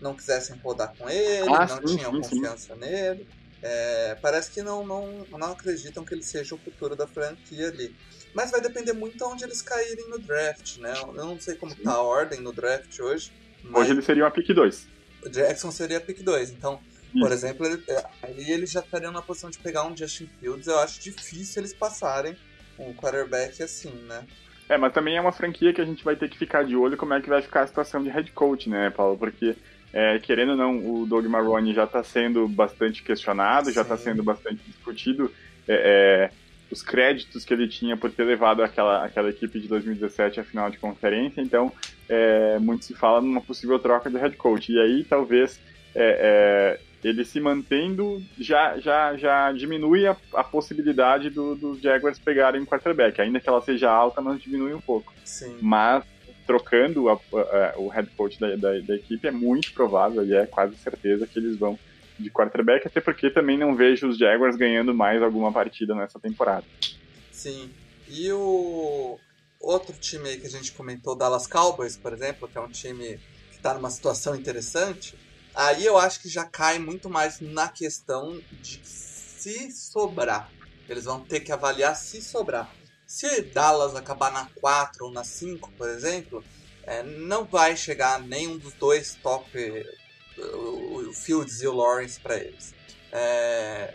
não quisessem rodar com ele, ah, não sim, tinham sim, confiança sim. nele. É, parece que não, não, não acreditam que ele seja o futuro da franquia ali. Mas vai depender muito de onde eles caírem no draft, né? Eu não sei como está a ordem no draft hoje. Hoje ele seria uma pick 2. O Jackson seria pick 2. Então, por exemplo, ele, é, aí eles já estariam na posição de pegar um Justin Fields. Eu acho difícil eles passarem um quarterback assim, né? É, mas também é uma franquia que a gente vai ter que ficar de olho como é que vai ficar a situação de head coach, né, Paulo? Porque, é, querendo ou não, o Doug Marrone já está sendo bastante questionado, Sim. já está sendo bastante discutido. É, é, os créditos que ele tinha por ter levado aquela, aquela equipe de 2017 à final de conferência, então é, muito se fala numa possível troca de head coach. E aí talvez é, é, ele se mantendo já, já, já diminui a, a possibilidade do, dos Jaguars pegarem um quarterback, ainda que ela seja alta, mas diminui um pouco. Sim. Mas trocando a, a, o head coach da, da, da, equipe é muito provável e é quase certeza que eles vão de quarterback, até porque também não vejo os Jaguars ganhando mais alguma partida nessa temporada. Sim. E o outro time aí que a gente comentou, Dallas Cowboys, por exemplo, que é um time que está numa situação interessante, aí eu acho que já cai muito mais na questão de se sobrar. Eles vão ter que avaliar se sobrar. Se Dallas acabar na 4 ou na 5, por exemplo, é, não vai chegar nenhum dos dois top o, Fields e o Lawrence para eles. É...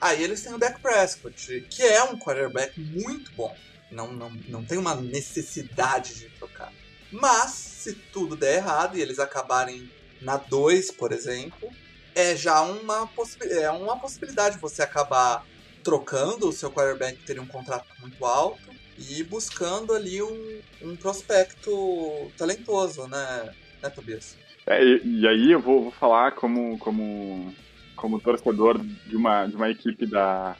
Aí eles têm o Dak Prescott, que é um quarterback muito bom. Não, não, não tem uma necessidade de trocar. Mas, se tudo der errado e eles acabarem na 2, por exemplo, é já uma, possi é uma possibilidade você acabar trocando o seu quarterback que teria um contrato muito alto e buscando ali um, um prospecto talentoso, né, né Tobias? É, e, e, aí eu vou, vou, falar como, como, como torcedor de uma, de uma equipe da,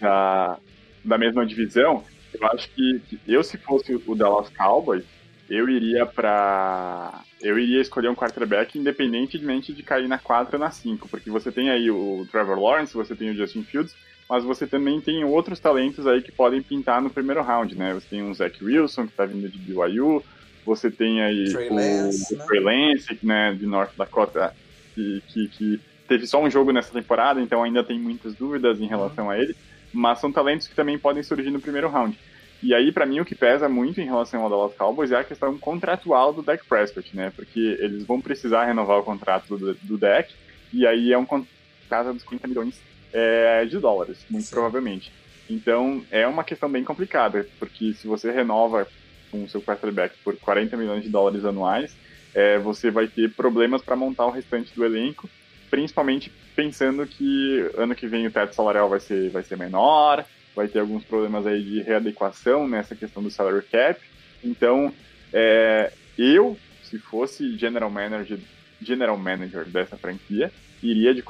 da, da mesma divisão. Eu acho que, que eu, se fosse o Dallas Cowboys, eu iria para eu iria escolher um quarterback independentemente de cair na 4 ou na 5, porque você tem aí o Trevor Lawrence, você tem o Justin Fields, mas você também tem outros talentos aí que podem pintar no primeiro round, né? Você tem um Zach Wilson, que está vindo de BYU, você tem aí Trey o, Lance, o né? Trey Lance, né, de North Dakota, que, que, que, teve só um jogo nessa temporada, então ainda tem muitas dúvidas em relação a ele, mas são talentos que também podem surgir no primeiro round. E aí, para mim, o que pesa muito em relação ao Dallas Cowboys é a questão contratual do Dak Prescott, né? Porque eles vão precisar renovar o contrato do, do Dak, e aí é um contrato dos 50 milhões é, de dólares, muito Sim. provavelmente. Então, é uma questão bem complicada, porque se você renova com o seu quarterback por 40 milhões de dólares anuais, é, você vai ter problemas para montar o restante do elenco, principalmente pensando que ano que vem o teto salarial vai ser, vai ser menor, vai ter alguns problemas aí de readequação nessa questão do salary cap. Então, é, eu, se fosse general manager, general manager dessa franquia, iria de,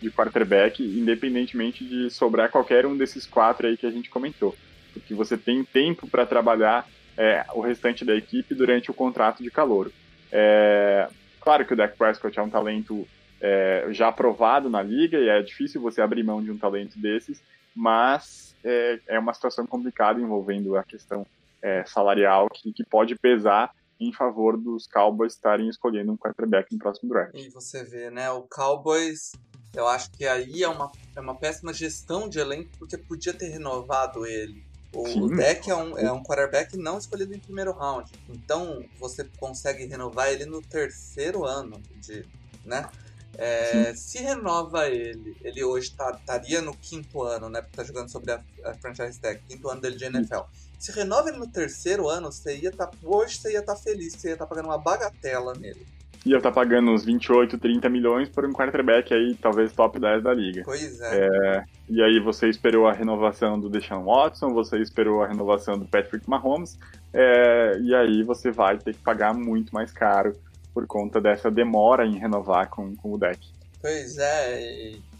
de quarterback, independentemente de sobrar qualquer um desses quatro aí que a gente comentou. Porque você tem tempo para trabalhar é, o restante da equipe durante o contrato de calor. É, claro que o Dak Prescott é um talento é, já aprovado na liga e é difícil você abrir mão de um talento desses, mas é, é uma situação complicada envolvendo a questão é, salarial que, que pode pesar em favor dos Cowboys estarem escolhendo um quarterback no próximo draft. E você vê, né, o Cowboys, eu acho que aí é uma, é uma péssima gestão de elenco, porque podia ter renovado ele o Sim. deck é um, é um quarterback não escolhido em primeiro round. Então você consegue renovar ele no terceiro ano de. né? É, se renova ele, ele hoje tá, estaria no quinto ano, né? Porque tá jogando sobre a, a franchise tag, quinto ano dele de NFL. Se renova ele no terceiro ano, você ia tá, hoje você ia estar tá feliz, você ia estar tá pagando uma bagatela nele ia estar tá pagando uns 28, 30 milhões por um quarterback aí, talvez top 10 da liga. Pois é. é. E aí você esperou a renovação do Deshaun Watson, você esperou a renovação do Patrick Mahomes, é, e aí você vai ter que pagar muito mais caro por conta dessa demora em renovar com, com o deck. Pois é, e...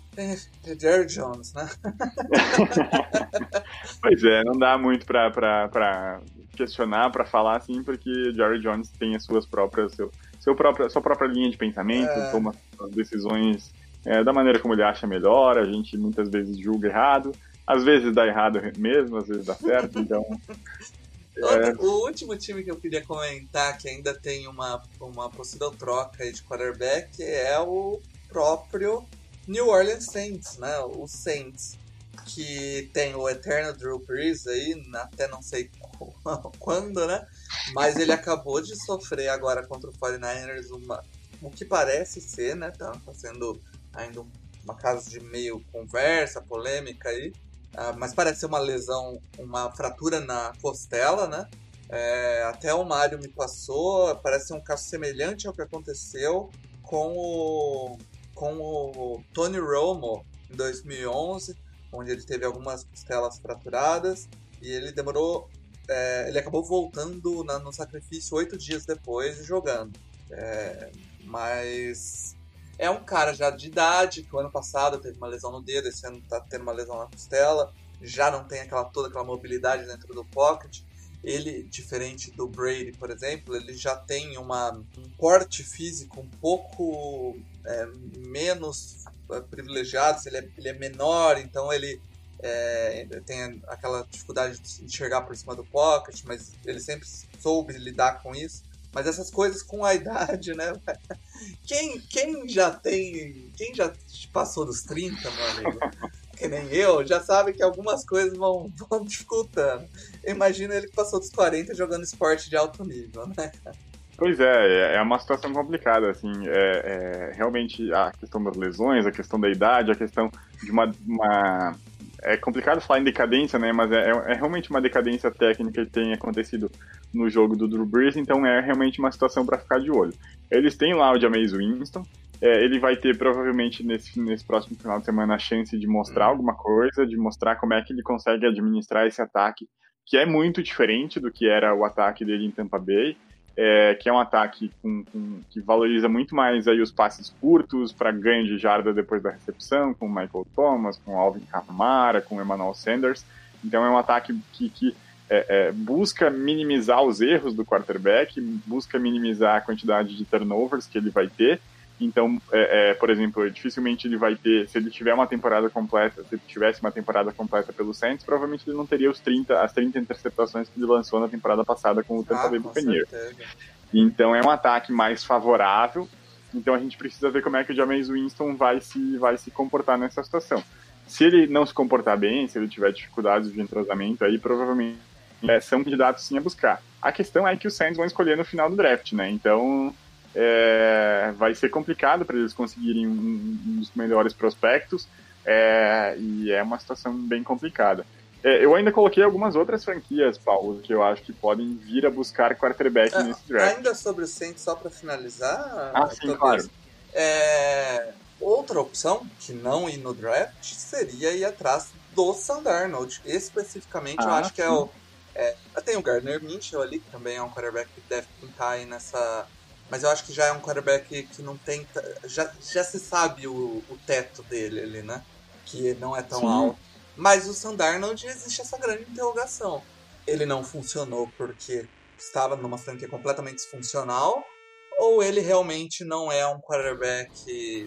Jerry Jones, né? pois é, não dá muito pra, pra, pra questionar, pra falar assim, porque Jerry Jones tem as suas próprias, seu, seu próprio, sua própria linha de pensamento, é. toma decisões é, da maneira como ele acha melhor, a gente muitas vezes julga errado, às vezes dá errado mesmo, às vezes dá certo, então. É... O último time que eu queria comentar que ainda tem uma, uma possível troca de quarterback é o próprio New Orleans Saints, né? O Saints, que tem o eterno Drew Brees aí, até não sei quando, né? Mas ele acabou de sofrer agora contra o 49ers uma, o que parece ser, né? Tá, tá sendo ainda uma casa de meio conversa, polêmica aí. Uh, mas parece ser uma lesão, uma fratura na costela, né? É, até o Mário me passou, parece ser um caso semelhante ao que aconteceu com o, com o Tony Romo em 2011, onde ele teve algumas costelas fraturadas e ele demorou. É, ele acabou voltando na, no sacrifício oito dias depois e jogando. É, mas é um cara já de idade, que o ano passado teve uma lesão no dedo, esse ano tá tendo uma lesão na costela, já não tem aquela, toda aquela mobilidade dentro do pocket. Ele, diferente do Brady, por exemplo, ele já tem uma, um porte físico um pouco é, menos é, privilegiado, ele é, ele é menor, então ele é, tem aquela dificuldade de enxergar por cima do pocket, mas ele sempre soube lidar com isso. Mas essas coisas com a idade, né? Quem, quem já tem. Quem já passou dos 30, meu amigo? Que nem eu, já sabe que algumas coisas vão, vão dificultando. Imagina ele que passou dos 40 jogando esporte de alto nível, né, Pois é, é uma situação complicada, assim, é, é, realmente a questão das lesões, a questão da idade, a questão de uma, uma é complicado falar em decadência, né? Mas é, é, realmente uma decadência técnica que tem acontecido no jogo do Drew Brees, então é realmente uma situação para ficar de olho. Eles têm lá o Jameis Winston, é, ele vai ter provavelmente nesse, nesse próximo final de semana a chance de mostrar uhum. alguma coisa, de mostrar como é que ele consegue administrar esse ataque, que é muito diferente do que era o ataque dele em Tampa Bay é, que é um ataque com, com, que valoriza muito mais aí os passes curtos para ganho de jarda depois da recepção, com o Michael Thomas, com o Alvin Kamara, com o Emmanuel Sanders. Então é um ataque que, que é, é, busca minimizar os erros do quarterback, busca minimizar a quantidade de turnovers que ele vai ter então, é, é, por exemplo, dificilmente ele vai ter, se ele tiver uma temporada completa, se ele tivesse uma temporada completa pelo Saints, provavelmente ele não teria os 30, as 30 interceptações que ele lançou na temporada passada com o Tampa Bay ah, Buccaneers. Então é um ataque mais favorável. Então a gente precisa ver como é que o James Winston vai se, vai se comportar nessa situação. Se ele não se comportar bem, se ele tiver dificuldades de entrosamento, aí provavelmente é, são candidatos sim a buscar. A questão é que os Saints vão escolher no final do draft, né? Então é, vai ser complicado para eles conseguirem um, dos melhores prospectos é, e é uma situação bem complicada. É, eu ainda coloquei algumas outras franquias, Paulo, que eu acho que podem vir a buscar quarterback é, nesse draft. Ainda sobre o Saints, só para finalizar, ah, sim, claro. É, outra opção, que não ir no draft, seria ir atrás do Sandarnold. Especificamente, ah, eu acho que é o. É, tem o Gardner Minshew ali, que também é um quarterback que deve pintar aí nessa, mas eu acho que já é um quarterback que não tem. Já, já se sabe o, o teto dele ali, né? Que não é tão Sim. alto. Mas o Sandarnold existe essa grande interrogação. Ele não funcionou porque estava numa franquia completamente disfuncional? Ou ele realmente não é um quarterback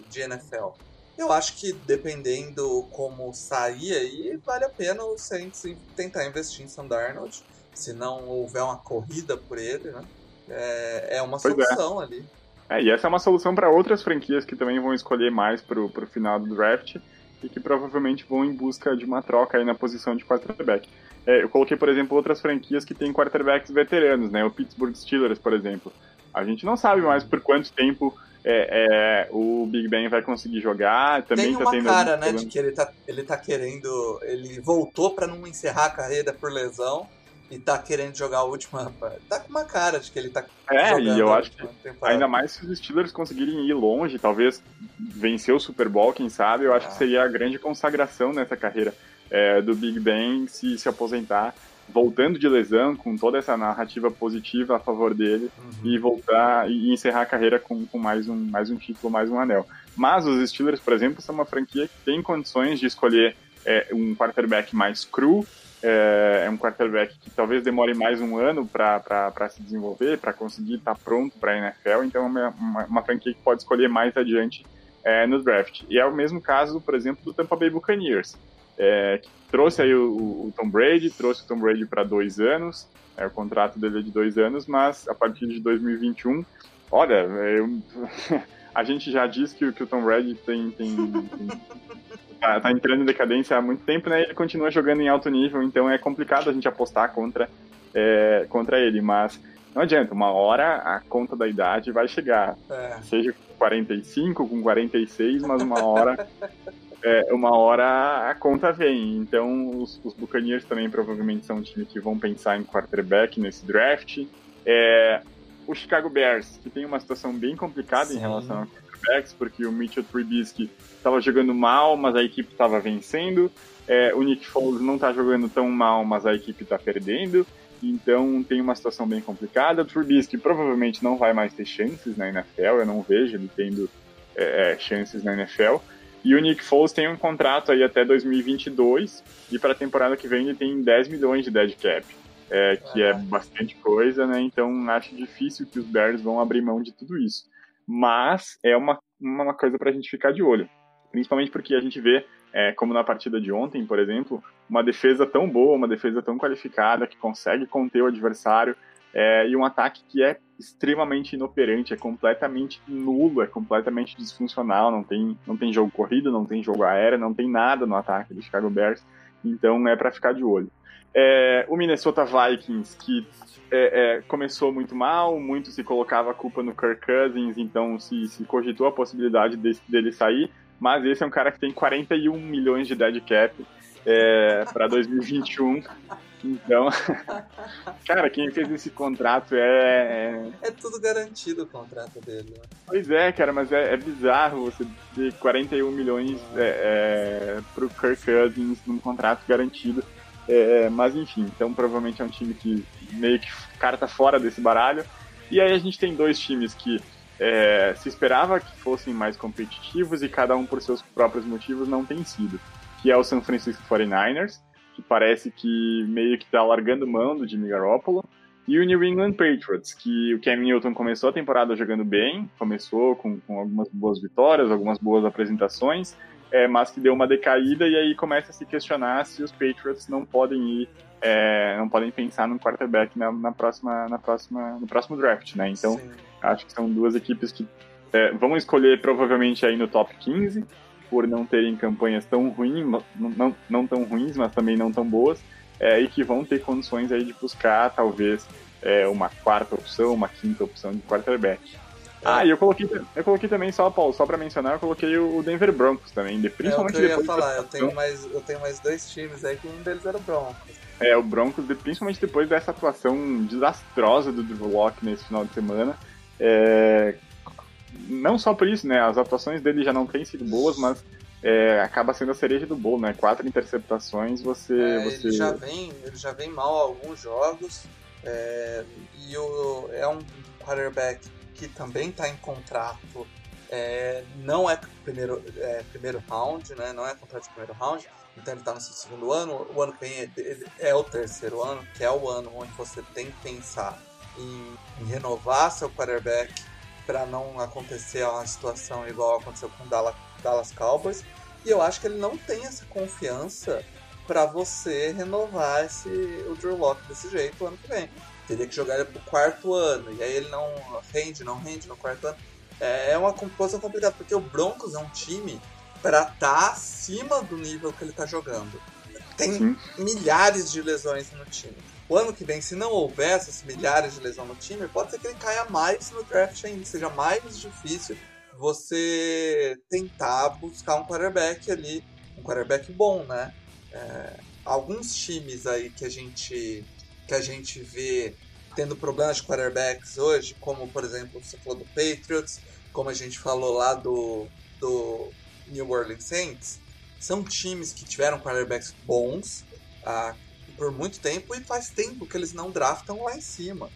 de NFL? Eu acho que dependendo como sair aí, vale a pena o Saints tentar investir em Sandarnold. Se não houver uma corrida por ele, né? É, é uma pois é. solução é. ali. É, e essa é uma solução para outras franquias que também vão escolher mais pro, pro final do draft e que provavelmente vão em busca de uma troca aí na posição de quarterback. É, eu coloquei, por exemplo, outras franquias que têm quarterbacks veteranos, né? O Pittsburgh Steelers, por exemplo. A gente não sabe mais por quanto tempo é, é, o Big Ben vai conseguir jogar. Também Tem tá uma tendo cara, né, de que ele tá, ele tá querendo... Ele voltou para não encerrar a carreira por lesão e tá querendo jogar a última. Tá com uma cara de que ele tá. É, e eu acho que temporada. ainda mais se os Steelers conseguirem ir longe, talvez vencer o Super Bowl, quem sabe, eu acho ah. que seria a grande consagração nessa carreira é, do Big Ben se se aposentar. Voltando de lesão, com toda essa narrativa positiva a favor dele, uhum. e voltar e encerrar a carreira com, com mais, um, mais um título, mais um anel. Mas os Steelers, por exemplo, são uma franquia que tem condições de escolher é, um quarterback mais cru, é, é um quarterback que talvez demore mais um ano para se desenvolver, para conseguir estar tá pronto para a NFL, então é uma, uma, uma, franquia que pode escolher mais adiante é, no draft. E é o mesmo caso, por exemplo, do Tampa Bay Buccaneers, é, que trouxe aí o, o, Tom Brady, trouxe o Tom Brady para dois anos, é, o contrato dele é de dois anos, mas a partir de 2021, olha, eu, a gente já disse que, que o Tom Brady tem, tem, tem tá, tá, entrando em decadência há muito tempo, né? Ele continua jogando em alto nível, então é complicado a gente apostar contra, é, contra ele. Mas não adianta, uma hora a conta da idade vai chegar. É. Seja com 45, com 46, mas uma hora é, uma hora a conta vem. Então, os, os Buccaneers também provavelmente são um time que vão pensar em quarterback nesse draft. É, o Chicago Bears, que tem uma situação bem complicada Sim. em relação a quarterbacks, porque o Mitchell Trubisky estava jogando mal, mas a equipe estava vencendo. É, o Nick Foles não está jogando tão mal, mas a equipe está perdendo. Então tem uma situação bem complicada. O Trubisky provavelmente não vai mais ter chances na NFL. Eu não vejo ele tendo é, é chances na NFL. E o Nick Foles tem um contrato aí até 2022 e para a temporada que vem ele tem 10 milhões de dead cap, é, que é bastante coisa, né? Então acho difícil que os Bears vão abrir mão de tudo isso. Mas é uma, uma coisa para a gente ficar de olho, principalmente porque a gente vê, é, como na partida de ontem, por exemplo, uma defesa tão boa, uma defesa tão qualificada que consegue conter o adversário é, e um ataque que é extremamente inoperante, é completamente nulo, é completamente disfuncional, não tem, não tem jogo corrido, não tem jogo aéreo, não tem nada no ataque do Chicago Bears, então é para ficar de olho. É, o Minnesota Vikings, que é, é, começou muito mal, muito se colocava a culpa no Kirk Cousins, então se, se cogitou a possibilidade de, dele sair, mas esse é um cara que tem 41 milhões de dead cap é, para 2021. Então, cara, quem fez esse contrato é, é. É tudo garantido o contrato dele. Né? Pois é, cara, mas é, é bizarro você ter 41 milhões é, é, pro Kirk Cousins num contrato garantido. É, mas enfim, então provavelmente é um time que meio que tá fora desse baralho. E aí a gente tem dois times que é, se esperava que fossem mais competitivos e cada um por seus próprios motivos não tem sido. Que é o San Francisco 49ers, que parece que meio que tá largando mão do Jimmy Garoppolo, e o New England Patriots, que o Cam Newton começou a temporada jogando bem, começou com, com algumas boas vitórias, algumas boas apresentações, é, mas que deu uma decaída e aí começa a se questionar se os Patriots não podem ir, é, não podem pensar num quarterback na, na, próxima, na próxima, no próximo draft, né? Então, Sim. acho que são duas equipes que é, vão escolher provavelmente aí no top 15, por não terem campanhas tão ruins, não, não tão ruins, mas também não tão boas, é, e que vão ter condições aí de buscar talvez é, uma quarta opção, uma quinta opção de quarterback. É. Ah, e eu coloquei, eu coloquei também só, Paulo, só para mencionar, eu coloquei o Denver Broncos também, principalmente é o que eu ia falar, eu tenho, mais, eu tenho mais dois times aí que um deles era o Broncos. É, o Broncos, principalmente depois dessa atuação desastrosa do Drew nesse final de semana, é, não só por isso, né? As atuações dele já não têm sido boas, mas é, acaba sendo a cereja do bolo, né? Quatro interceptações, você. É, você... Ele, já vem, ele já vem mal alguns jogos. É, e o, é um quarterback que também está em contrato. É, não é primeiro, é, primeiro round, né? Não é contrato de primeiro round. Então ele está no seu segundo ano. O ano que vem é, é o terceiro ano, que é o ano onde você tem que pensar em, em renovar seu quarterback para não acontecer uma situação igual aconteceu com o Dallas, Dallas Cowboys. E eu acho que ele não tem essa confiança para você renovar esse, o Drew Locke desse jeito o ano que vem. Teria que jogar ele pro quarto ano, e aí ele não rende, não rende no quarto ano. É, é uma composição complicada, porque o Broncos é um time para estar tá acima do nível que ele tá jogando. Tem Sim. milhares de lesões no time. O ano que vem, se não houver essas milhares de lesões no time, pode ser que ele caia mais no draft ainda, seja mais difícil você tentar buscar um quarterback ali, um quarterback bom, né? É, alguns times aí que a gente que a gente vê tendo problemas de quarterbacks hoje, como por exemplo você falou do Patriots, como a gente falou lá do, do New Orleans Saints, são times que tiveram quarterbacks bons, ah, por muito tempo e faz tempo que eles não draftam lá em cima.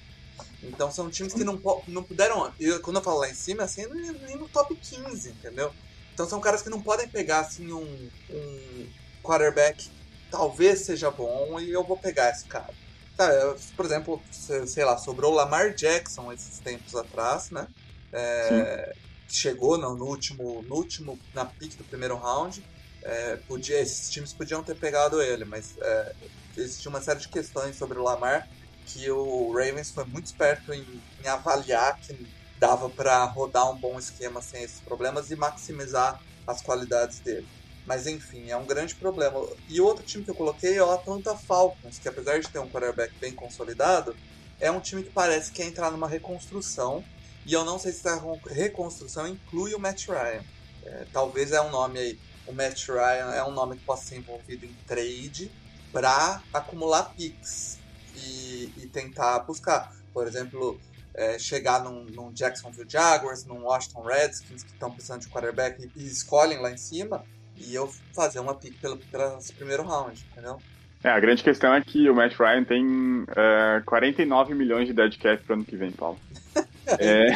Então são times que não, não puderam. E quando eu falo lá em cima, assim, nem no top 15, entendeu? Então são caras que não podem pegar assim um, um quarterback talvez seja bom e eu vou pegar esse cara. Tá, por exemplo, sei lá, sobrou o Lamar Jackson esses tempos atrás, né? É, chegou no, no, último, no último, na pick do primeiro round. É, podia, esses times podiam ter pegado ele, mas é, existia uma série de questões sobre o Lamar que o Ravens foi muito esperto em, em avaliar que dava para rodar um bom esquema sem esses problemas e maximizar as qualidades dele. Mas enfim, é um grande problema. E outro time que eu coloquei é o Atlanta Falcons, que apesar de ter um quarterback bem consolidado, é um time que parece que quer entrar numa reconstrução. E eu não sei se essa reconstrução inclui o Matt Ryan. É, talvez é um nome aí. O Matt Ryan é um nome que possa ser envolvido em trade para acumular picks e, e, tentar buscar. Por exemplo, é, chegar num, num, Jacksonville Jaguars, num Washington Redskins, que estão precisando de quarterback e, e, escolhem lá em cima, e eu fazer uma pick pelo, pelo primeiro round, entendeu? É, a grande questão é que o Matt Ryan tem uh, é, 49 milhões de dead cap pro ano que vem, Paulo. é...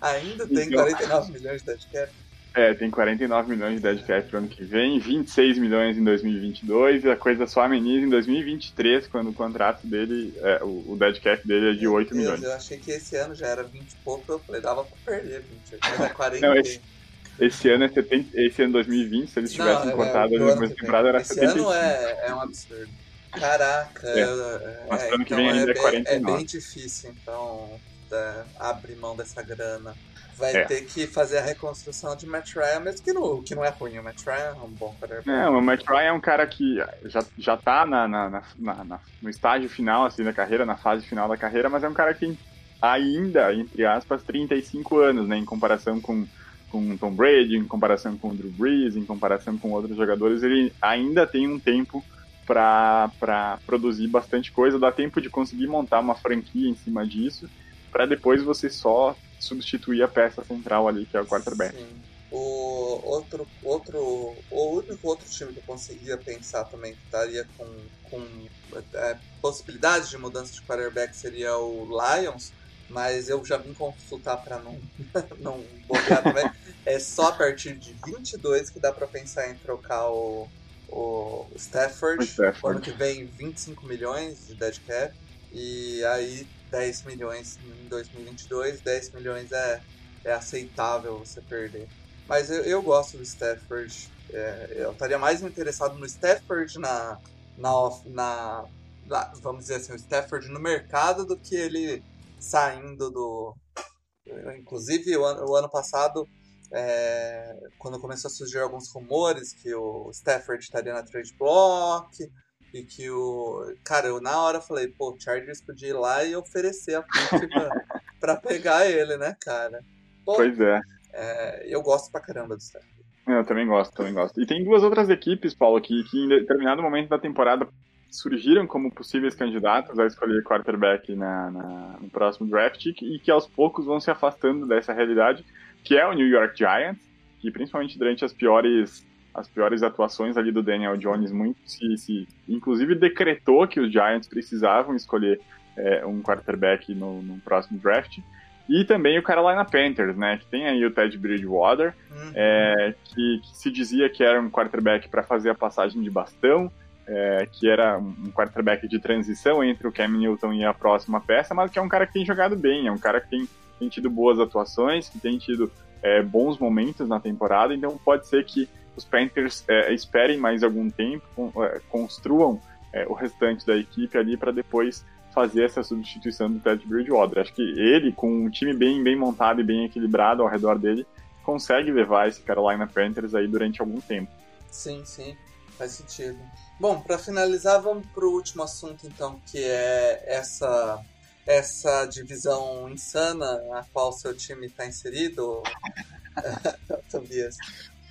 Ainda tem então... 49 milhões de dead cap? É, tem 49 milhões de dead cap pro ano que vem, 26 milhões em 2022 e a coisa só ameniza em 2023, quando o contrato dele, é, o, o dead cap dele é de 8 Deus, milhões. Eu achei que esse ano já era 20 e pouco, eu falei, dava pra perder 20, mas é 40. Não, esse, esse ano é 70, esse ano 2020, se eles tivessem Não, é, cortado é, a mesma temporada, era esse 75. Esse ano é, é um absurdo. Caraca, é. é, Mas ano que vem então ainda é, 49. É bem difícil, então, abrir mão dessa grana vai é. ter que fazer a reconstrução de Matt Ryan, mesmo que, no, que não é ruim. O Matt Ryan é um bom quarterback. Não, o Matt Ryan é um cara que já, já tá na, na, na, na, no estágio final assim, da carreira, na fase final da carreira, mas é um cara que ainda, entre aspas, 35 anos, né, em comparação com com Tom Brady, em comparação com o Drew Brees, em comparação com outros jogadores, ele ainda tem um tempo para produzir bastante coisa, dá tempo de conseguir montar uma franquia em cima disso, para depois você só substituir a peça central ali, que é o quarterback. Sim. O outro, outro, o único outro time que eu conseguia pensar também que estaria com, com é, possibilidade de mudança de quarterback seria o Lions, mas eu já vim consultar para não, não bobear também. É só a partir de 22 que dá para pensar em trocar o, o Stafford. O Stafford. Ano que vem 25 milhões de dead cap. E aí 10 milhões em 2022, 10 milhões é, é aceitável você perder. Mas eu, eu gosto do Stafford. É, eu estaria mais interessado no Stafford na, na, na, na, Vamos dizer assim, o Stafford no mercado do que ele saindo do. Inclusive, o ano, o ano passado, é, quando começou a surgir alguns rumores que o Stafford estaria na trade block e que o. Cara, eu na hora falei, pô, o Chargers podia ir lá e oferecer a pick pra, pra pegar ele, né, cara? Pô, pois é. é. Eu gosto pra caramba do Stafford. Eu também gosto, também gosto. E tem duas outras equipes, Paulo, que, que em determinado momento da temporada surgiram como possíveis candidatos a escolher quarterback na, na, no próximo draft e que aos poucos vão se afastando dessa realidade, que é o New York Giants, que principalmente durante as piores as piores atuações ali do Daniel Jones muito se, se inclusive decretou que os Giants precisavam escolher é, um quarterback no, no, próximo draft e também o Carolina Panthers, né, que tem aí o Ted Bridgewater, uhum. é, que, que, se dizia que era um quarterback para fazer a passagem de bastão, é, que era um quarterback de transição entre o Cam Newton e a próxima peça, mas que é um cara que tem jogado bem, é um cara que tem, tem tido boas atuações, que tem tido é, bons momentos na temporada, então pode ser que os Panthers é, esperem mais algum tempo, é, construam é, o restante da equipe ali para depois fazer essa substituição do Ted Bridgewater. Acho que ele, com um time bem, bem montado e bem equilibrado ao redor dele, consegue levar esse Carolina Panthers aí durante algum tempo. Sim, sim, faz sentido. Bom, para finalizar, vamos para o último assunto então, que é essa essa divisão insana na qual seu time está inserido, Tobias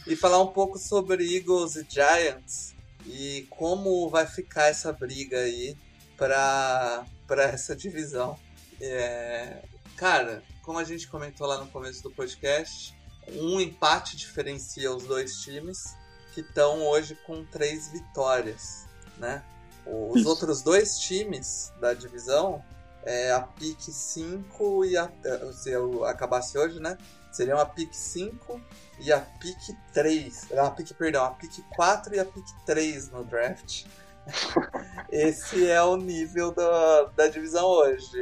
e falar um pouco sobre Eagles e Giants e como vai ficar essa briga aí para essa divisão. É, cara, como a gente comentou lá no começo do podcast, um empate diferencia os dois times que estão hoje com três vitórias, né? Os Isso. outros dois times da divisão, é a PIC 5 e a, se eu acabasse hoje, né? Seriam a PIC 5 e a pick 3. A pick, perdão, a pick 4 e a pick 3 no draft. Esse é o nível da, da divisão hoje.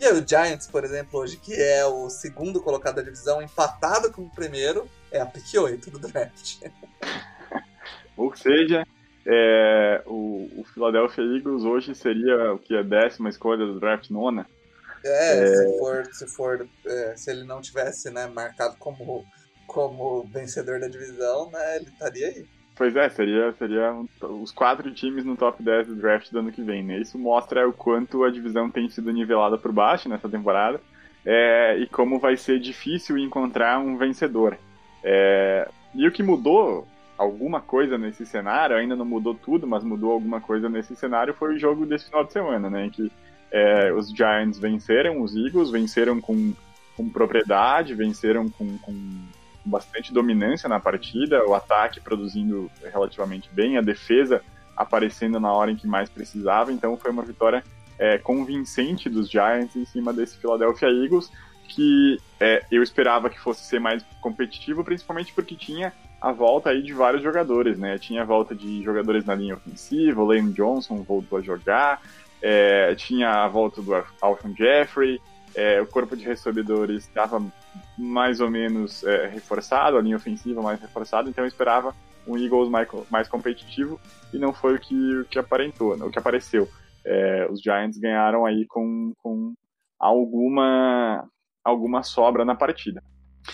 E aí, o Giants, por exemplo, hoje, que é o segundo colocado da divisão, empatado com o primeiro, é a pick 8 do draft. Ou seja, é, o, o Philadelphia Eagles hoje seria o que? A décima escolha do draft nona? É, é... se for, se, for é, se ele não tivesse né, marcado como como vencedor da divisão, né, ele estaria aí. Pois é, seria, seria um, os quatro times no top 10 do draft do ano que vem, né? Isso mostra o quanto a divisão tem sido nivelada por baixo nessa temporada é, e como vai ser difícil encontrar um vencedor. É, e o que mudou alguma coisa nesse cenário, ainda não mudou tudo, mas mudou alguma coisa nesse cenário, foi o jogo desse final de semana, né? Que é, os Giants venceram os Eagles, venceram com, com propriedade, venceram com, com bastante dominância na partida, o ataque produzindo relativamente bem, a defesa aparecendo na hora em que mais precisava, então foi uma vitória é, convincente dos Giants em cima desse Philadelphia Eagles, que é, eu esperava que fosse ser mais competitivo, principalmente porque tinha a volta aí de vários jogadores, né? Tinha a volta de jogadores na linha ofensiva, o Lane Johnson voltou a jogar, é, tinha a volta do Alshon Jeffrey, é, o corpo de recebedores estava mais ou menos é, reforçado, a linha ofensiva mais reforçada, então eu esperava um Eagles mais, mais competitivo e não foi o que, o que aparentou, o que apareceu. É, os Giants ganharam aí com, com alguma, alguma sobra na partida.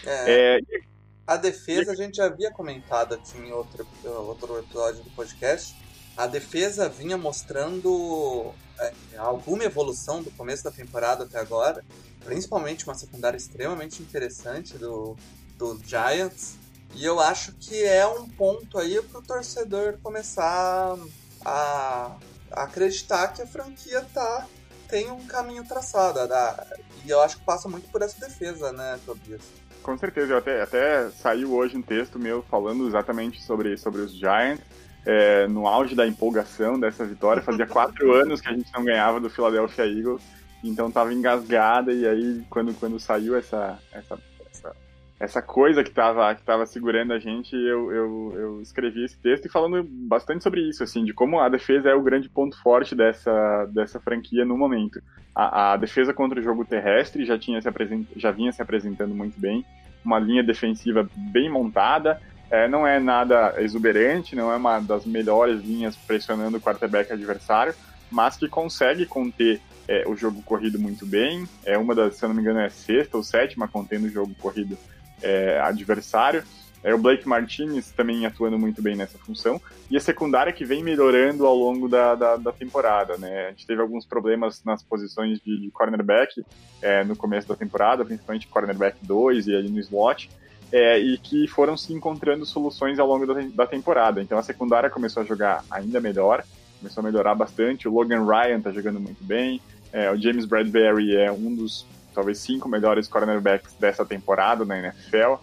É, é a defesa a gente já havia comentado aqui em outro, outro episódio do podcast. A defesa vinha mostrando é, alguma evolução do começo da temporada até agora, principalmente uma secundária extremamente interessante do, do Giants. E eu acho que é um ponto aí para o torcedor começar a, a, acreditar que a franquia tá, tem um caminho traçado. E eu acho que passa muito por essa defesa, né, Tobias? Com certeza, eu até, até saiu hoje um texto meu falando exatamente sobre, sobre os Giants é, no auge da empolgação dessa vitória. Fazia quatro anos que a gente não ganhava do Philadelphia Eagles, então tava engasgada. E aí, quando, quando saiu essa, essa, essa, coisa que tava, que tava segurando a gente, eu, eu, eu escrevi esse texto e falando bastante sobre isso, assim, de como a defesa é o grande ponto forte dessa, dessa franquia no momento. A, a defesa contra o jogo terrestre já, tinha se apresent, já vinha se apresentando muito bem, uma linha defensiva bem montada é, não é nada exuberante, não é uma das melhores linhas pressionando o quarterback adversário, mas que consegue conter é, o jogo corrido muito bem. É uma das, se eu não me engano, é sexta ou sétima contendo o jogo corrido é, adversário. É, o Blake Martinez também atuando muito bem nessa função. E a secundária que vem melhorando ao longo da, da, da temporada. Né? A gente teve alguns problemas nas posições de, de cornerback é, no começo da temporada, principalmente cornerback 2 e ali no slot é, e que foram se encontrando soluções ao longo da, da, temporada. Então a secundária começou a jogar ainda melhor, começou a melhorar bastante. O Logan Ryan está jogando muito bem, é, o James Bradbury é um dos talvez cinco melhores cornerbacks dessa temporada na NFL.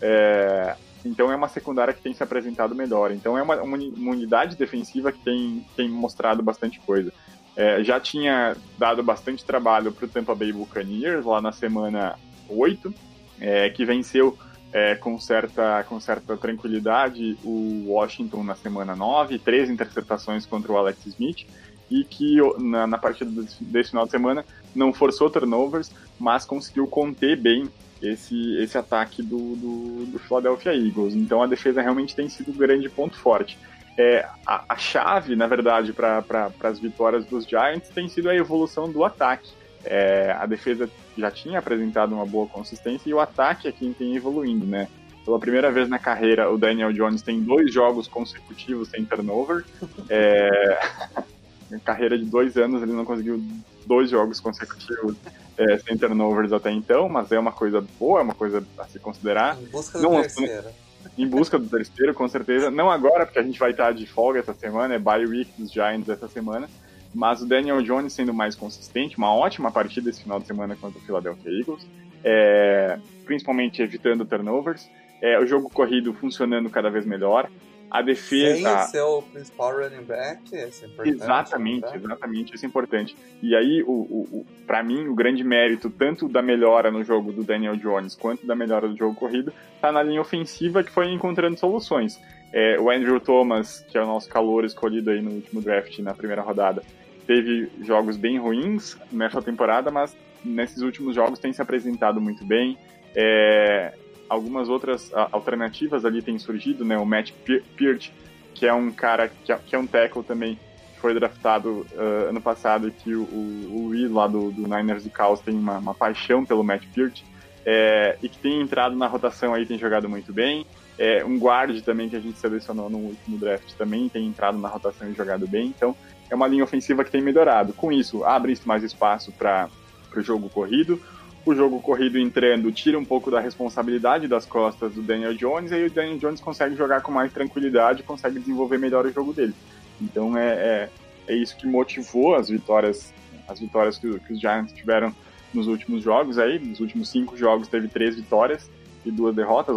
É, então é uma secundária que tem se apresentado melhor. Então é uma, uma unidade defensiva que tem, tem mostrado bastante coisa. É, já tinha dado bastante trabalho para o Tampa Bay Buccaneers lá na semana 8, é, que venceu é, com, certa, com certa tranquilidade o Washington na semana 9, três interceptações contra o Alex Smith, e que na, na partida desse final de semana não forçou turnovers, mas conseguiu conter bem esse, esse ataque do, do, do Philadelphia Eagles. Então a defesa realmente tem sido um grande ponto forte. É, a, a chave, na verdade, para pra, as vitórias dos Giants tem sido a evolução do ataque. É, a defesa já tinha apresentado uma boa consistência e o ataque é quem tem evoluindo, né? Pela primeira vez na carreira, o Daniel Jones tem dois jogos consecutivos sem turnover. É... carreira de dois anos, ele não conseguiu dois jogos consecutivos é, sem turnovers até então, mas é uma coisa boa, é uma coisa a se considerar. Em busca do não, terceiro. Em busca do terceiro, com certeza. Não agora, porque a gente vai estar de folga essa semana, é bye week dos Giants essa semana. Mas o Daniel Jones sendo mais consistente, uma ótima partida esse final de semana contra o Philadelphia Eagles, é, principalmente evitando turnovers, é, o jogo corrido funcionando cada vez melhor, a defesa. Sem ser o principal running back, isso é importante. Exatamente, né? exatamente, isso é importante. E aí, o, o, o para mim, o grande mérito, tanto da melhora no jogo do Daniel Jones quanto da melhora do jogo corrido, tá na linha ofensiva que foi encontrando soluções. É, o Andrew Thomas, que é o nosso calor escolhido aí no último draft, na primeira rodada, teve jogos bem ruins nessa temporada, mas nesses últimos jogos tem se apresentado muito bem. É, algumas outras alternativas ali têm surgido, né? O Matt Peart, que é um cara que é, que é um tackle também, que foi draftado uh, ano passado e que o, o, Luiz lá do, do Niners do Caos tem uma, uma paixão pelo Matt Peart. É, e que tem entrado na rotação aí, tem jogado muito bem. É, um guard também que a gente selecionou no último draft também tem entrado na rotação e jogado bem. Então, é uma linha ofensiva que tem melhorado. Com isso, abre-se mais espaço para o jogo corrido. O jogo corrido entrando tira um pouco da responsabilidade das costas do Daniel Jones, e aí o Daniel Jones consegue jogar com mais tranquilidade, consegue desenvolver melhor o jogo dele. Então é, é, é isso que motivou as vitórias, as vitórias que, que os Giants tiveram nos últimos jogos aí. Nos últimos cinco jogos teve três vitórias e duas derrotas.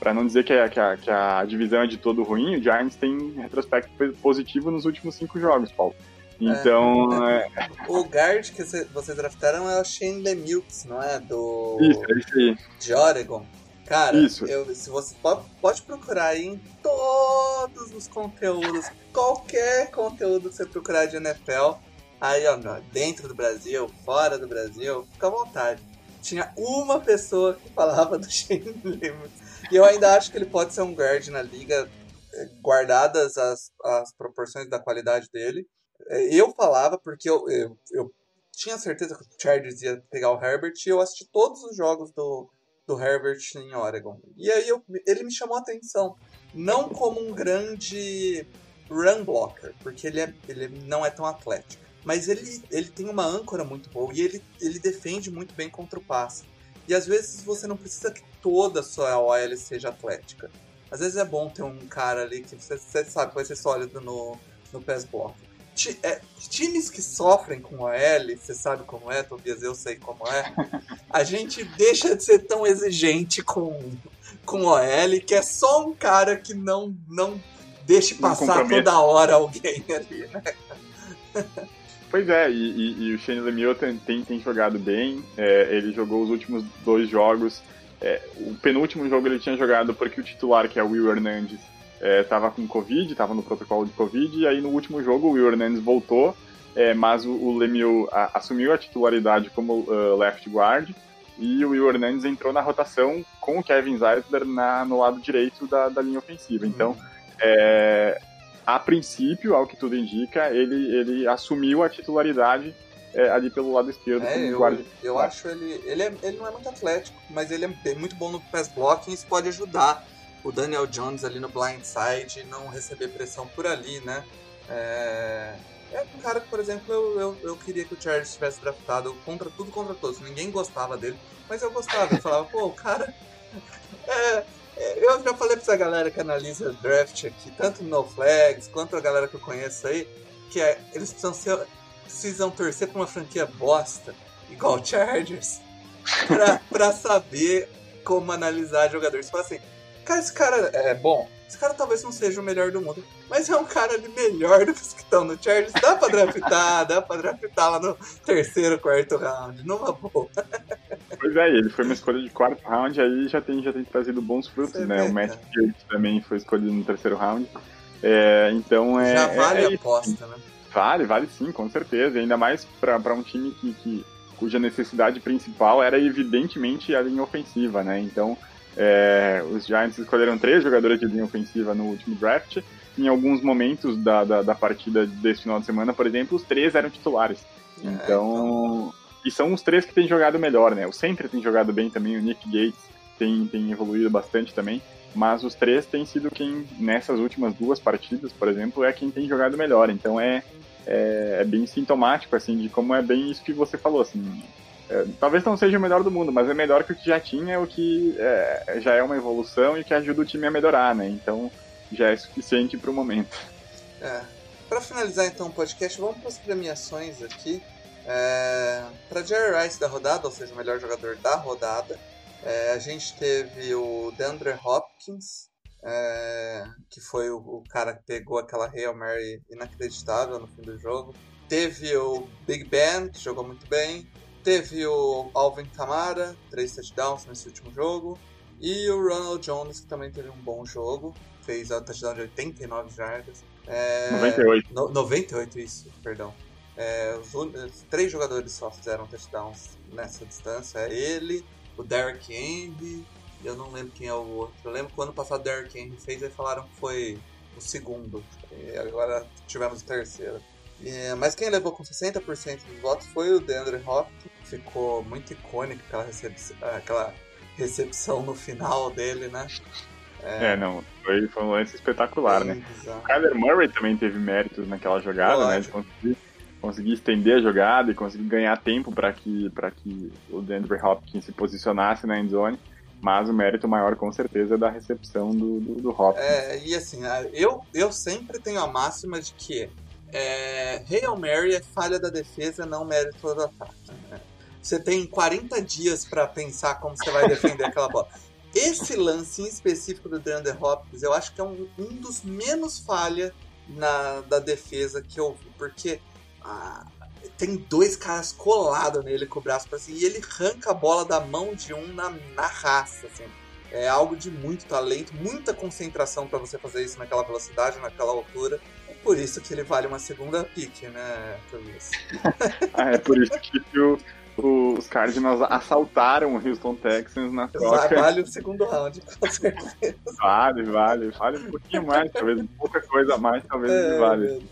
Para não dizer que a, que, a, que a divisão é de todo ruim, o Giants tem retrospecto positivo nos últimos cinco jogos, Paulo. Então. É. É... O guard que vocês draftaram é o Shane Lemieux, não é? Do. Isso, é isso aí. De Oregon. Cara, Isso. Eu, se você pode, pode procurar aí em todos os conteúdos, qualquer conteúdo que você procurar de NFL, aí ó, dentro do Brasil, fora do Brasil, fica à vontade. Tinha uma pessoa que falava do Shane Lemieux. E eu ainda acho que ele pode ser um guard na liga, eh, guardadas as, as proporções da qualidade dele. Eh, eu falava porque eu, eu, eu tinha certeza que o Chargers ia pegar o Herbert e eu assisti todos os jogos do, do Herbert em Oregon. E aí eu, ele me chamou a atenção. Não como um grande run blocker, porque ele, é, ele não é tão atlético. Mas ele, ele tem uma âncora muito boa e ele, ele defende muito bem contra o passe. E às vezes você não precisa que toda a sua OL seja atlética. Às vezes é bom ter um cara ali que você, você sabe que vai ser sólido no, no pass block. É, times que sofrem com OL, você sabe como é, Tobias, eu sei como é. A gente deixa de ser tão exigente com, com OL, que é só um cara que não, não deixe passar toda hora alguém ali, né? Pois é, e, e, e o Shane Lemieux tem, tem, tem jogado bem. É, ele jogou os últimos dois jogos. É, o penúltimo jogo ele tinha jogado porque o titular, que é o Will Hernandez, estava é, com Covid, estava no protocolo de Covid, e aí no último jogo o Will Hernandez voltou, é, mas o, o Lemieux a, assumiu a titularidade como uh, left guard, e o Will Hernandez entrou na rotação com o Kevin Zeisler na, no lado direito da, da linha ofensiva. Então, uhum. é, a princípio, ao que tudo indica, ele, ele assumiu a titularidade é, ali pelo lado esquerdo é, eu, guarda. Eu acho ele. Ele, é, ele não é muito atlético, mas ele é muito bom no pass blocking isso pode ajudar o Daniel Jones ali no blind side e não receber pressão por ali, né? É, é um cara que, por exemplo, eu, eu, eu queria que o Chargers tivesse draftado contra tudo contra todos. Ninguém gostava dele, mas eu gostava. Eu falava, pô, o cara. É, é, eu já falei pra essa galera que analisa draft aqui, tanto no Flags quanto a galera que eu conheço aí, que é, eles precisam ser. precisam torcer pra uma franquia bosta, igual o Chargers, pra, pra saber como analisar jogadores. Fala assim, cara, esse cara é bom. Esse cara talvez não seja o melhor do mundo, mas é um cara ali melhor do que os que estão no Chargers. Dá pra draftar, dá pra draftar lá no terceiro, quarto round, numa boa. Pois é, ele foi uma escolha de quarto round, aí já tem, já tem trazido bons frutos, Você né? Vê, o Matt Field também foi escolhido no terceiro round. É, então é. Já vale é, a aposta, né? Vale, vale sim, com certeza. E ainda mais para um time que, que, cuja necessidade principal era evidentemente a linha ofensiva, né? Então, é, os Giants escolheram três jogadores de linha ofensiva no último draft. Em alguns momentos da, da, da partida desse final de semana, por exemplo, os três eram titulares. É, então, então e são os três que têm jogado melhor, né? O Sempre tem jogado bem também, o Nick Gates tem, tem evoluído bastante também. Mas os três têm sido quem, nessas últimas duas partidas, por exemplo, é quem tem jogado melhor. Então é, é, é bem sintomático, assim, de como é bem isso que você falou, assim. É, talvez não seja o melhor do mundo, mas é melhor que o que já tinha, o que é, já é uma evolução e que ajuda o time a melhorar, né? Então já é suficiente para o momento. É. Para finalizar então o podcast, vamos para as premiações aqui. É, para Jerry Rice da rodada, ou seja, o melhor jogador da rodada, é, a gente teve o DeAndre Hopkins, é, que foi o, o, cara que pegou aquela Hail Mary inacreditável no fim do jogo. Teve o Big Ben, que jogou muito bem. Teve o Alvin Kamara, três touchdowns nesse último jogo. E o Ronald Jones, que também teve um bom jogo. Fez a touchdown de 89 jardas. É, 98. No, 98, isso, perdão. É, os, os, três jogadores só fizeram touchdowns nessa distância. É ele, o Derrick Henry, eu não lembro quem é o outro. Eu lembro que ano passado o Derrick Henry fez e falaram que foi o segundo. E agora tivemos o terceiro. É, mas quem levou com 60% dos votos foi o DeAndre Hopkins. Ficou muito icônico aquela, recep aquela recepção no final dele, né? É, é não, foi, foi um lance espetacular, né? O Kyler Murray também teve méritos naquela jogada, Lógico. né? De conseguir, conseguir estender a jogada e conseguir ganhar tempo para que, que o Denver Hopkins se posicionasse na endzone. Mas o mérito maior, com certeza, é da recepção do, do, do Hopkins. É, e assim, eu, eu sempre tenho a máxima de que é, Hail Mary é falha da defesa, não mérito do ataque. Né? Você tem 40 dias para pensar como você vai defender aquela bola. Esse lance em específico do DeAndre Hopkins, eu acho que é um, um dos menos falha na, da defesa que eu vi, porque ah, tem dois caras colados nele com o braço pra cima, e ele arranca a bola da mão de um na, na raça, assim. É algo de muito talento, muita concentração para você fazer isso naquela velocidade, naquela altura. É por isso que ele vale uma segunda pick, né, Tobias? ah, é por isso que o, os Cardinals assaltaram o Houston Texans na troca. Vale o segundo round, com certeza. Vale, vale. Vale um pouquinho mais, talvez pouca coisa a mais, talvez é, vale.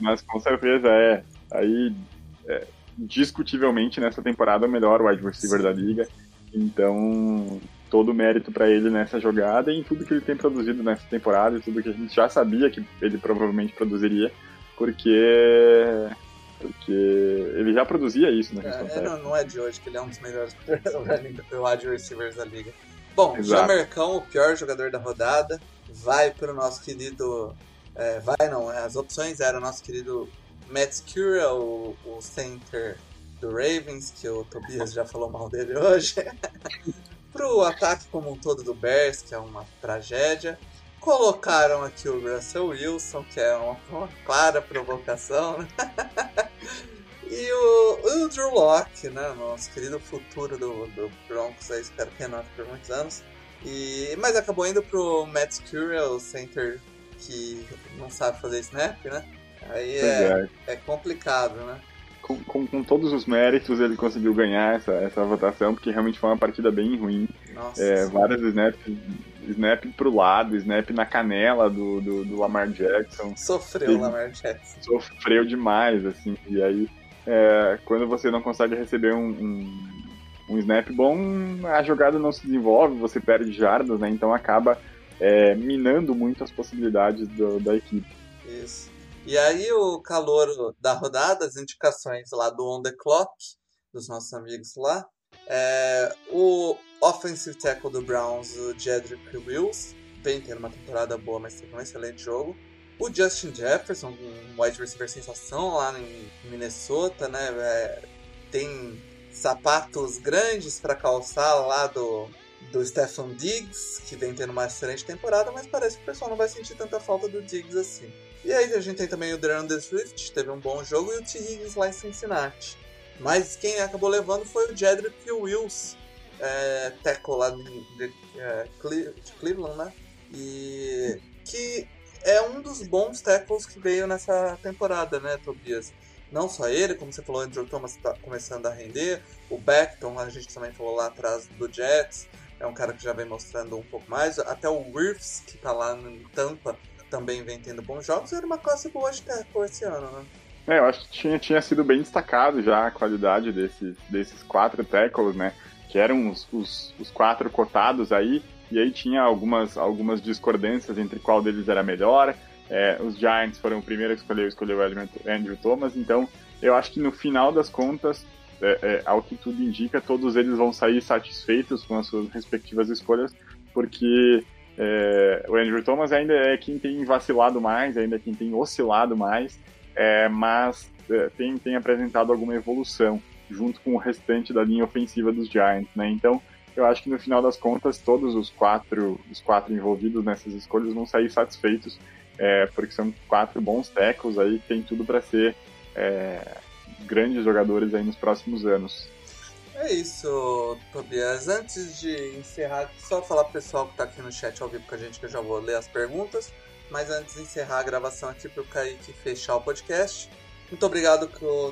Mas com certeza é. Aí, é, discutivelmente, nessa temporada, o melhor wide receiver Sim. da liga. Então, todo o mérito para ele nessa jogada e em tudo que ele tem produzido nessa temporada e tudo que a gente já sabia que ele provavelmente produziria, porque porque ele já produzia isso no Houston é, não, não, é de hoje que ele é um dos melhores wide receivers da liga. Bom, Exato. Jamercão, o pior jogador da rodada, vai para o nosso querido. É, vai não, as opções eram o nosso querido Matt Skura, o, o center do Ravens, que o Tobias já falou mal dele hoje. Pro ataque como um todo do Bears, que é uma tragédia. Colocaram aqui o Russell Wilson, que é uma, uma clara provocação, né? E o, o Drew Locke, né? Nosso querido futuro do, do Broncos, aí, espero que renote por muitos anos. E, mas acabou indo pro Matt o center que não sabe fazer snap, né? Aí é, é. é complicado, né? Com, com, com, todos os méritos ele conseguiu ganhar essa, essa votação, porque realmente foi uma partida bem ruim. Nossa, é, várias snaps, snap pro lado, snap na canela do, do, do Lamar Jackson. Sofreu o Lamar Jackson. Sofreu demais, assim, e aí é, quando você não consegue receber um, um, um, snap bom, a jogada não se desenvolve, você perde jardas, né? Então acaba é, minando muito as possibilidades do, da equipe. Isso. E aí o calor da rodada, as indicações lá do On The Clock, dos nossos amigos lá, é, o offensive tackle do Browns, o Jedrick Wills, vem tendo uma temporada boa, mas teve um excelente jogo. O Justin Jefferson, um wide receiver sensação lá em Minnesota, né? É, tem sapatos grandes para calçar lá do, do Stefan Diggs, que vem tendo uma excelente temporada, mas parece que o pessoal não vai sentir tanta falta do Diggs assim. E aí a gente tem também o DeAndre Swift, teve um bom jogo, e o T. Higgins lá em Cincinnati. Mas quem acabou levando foi o Jedrick Wills, é, lá de, de, é, de Cleveland, né? E que é um dos bons tackles que veio nessa temporada, né, Tobias? Não só ele, como você falou, Andrew Thomas está começando a render. O Beckton, a gente também falou lá atrás do Jets, é um cara que já vem mostrando um pouco mais. Até o Wirfs, que está lá em Tampa, também vem tendo bons jogos. Era uma classe boa de tackle esse ano, né? É, eu acho que tinha, tinha sido bem destacado já a qualidade desses, desses quatro tackles, né? Que eram os, os, os quatro cotados aí e aí tinha algumas, algumas discordâncias entre qual deles era melhor. É, os Giants foram o primeiro a escolher, escolheu o Andrew Thomas, então eu acho que no final das contas, é, é, ao que tudo indica, todos eles vão sair satisfeitos com as suas respectivas escolhas, porque é, o Andrew Thomas ainda é quem tem vacilado mais, ainda é quem tem oscilado mais, é, mas é, tem, tem apresentado alguma evolução junto com o restante da linha ofensiva dos Giants, né? Então, eu acho que no final das contas todos os quatro, os quatro envolvidos nessas escolhas vão sair satisfeitos, é, porque são quatro bons tecos aí tem tudo para ser é, grandes jogadores aí nos próximos anos. É isso, Tobias. Antes de encerrar, só falar pro pessoal que está aqui no chat ao vivo com a gente que eu já vou ler as perguntas. Mas antes de encerrar a gravação aqui para o Kaique fechar o podcast. Muito obrigado,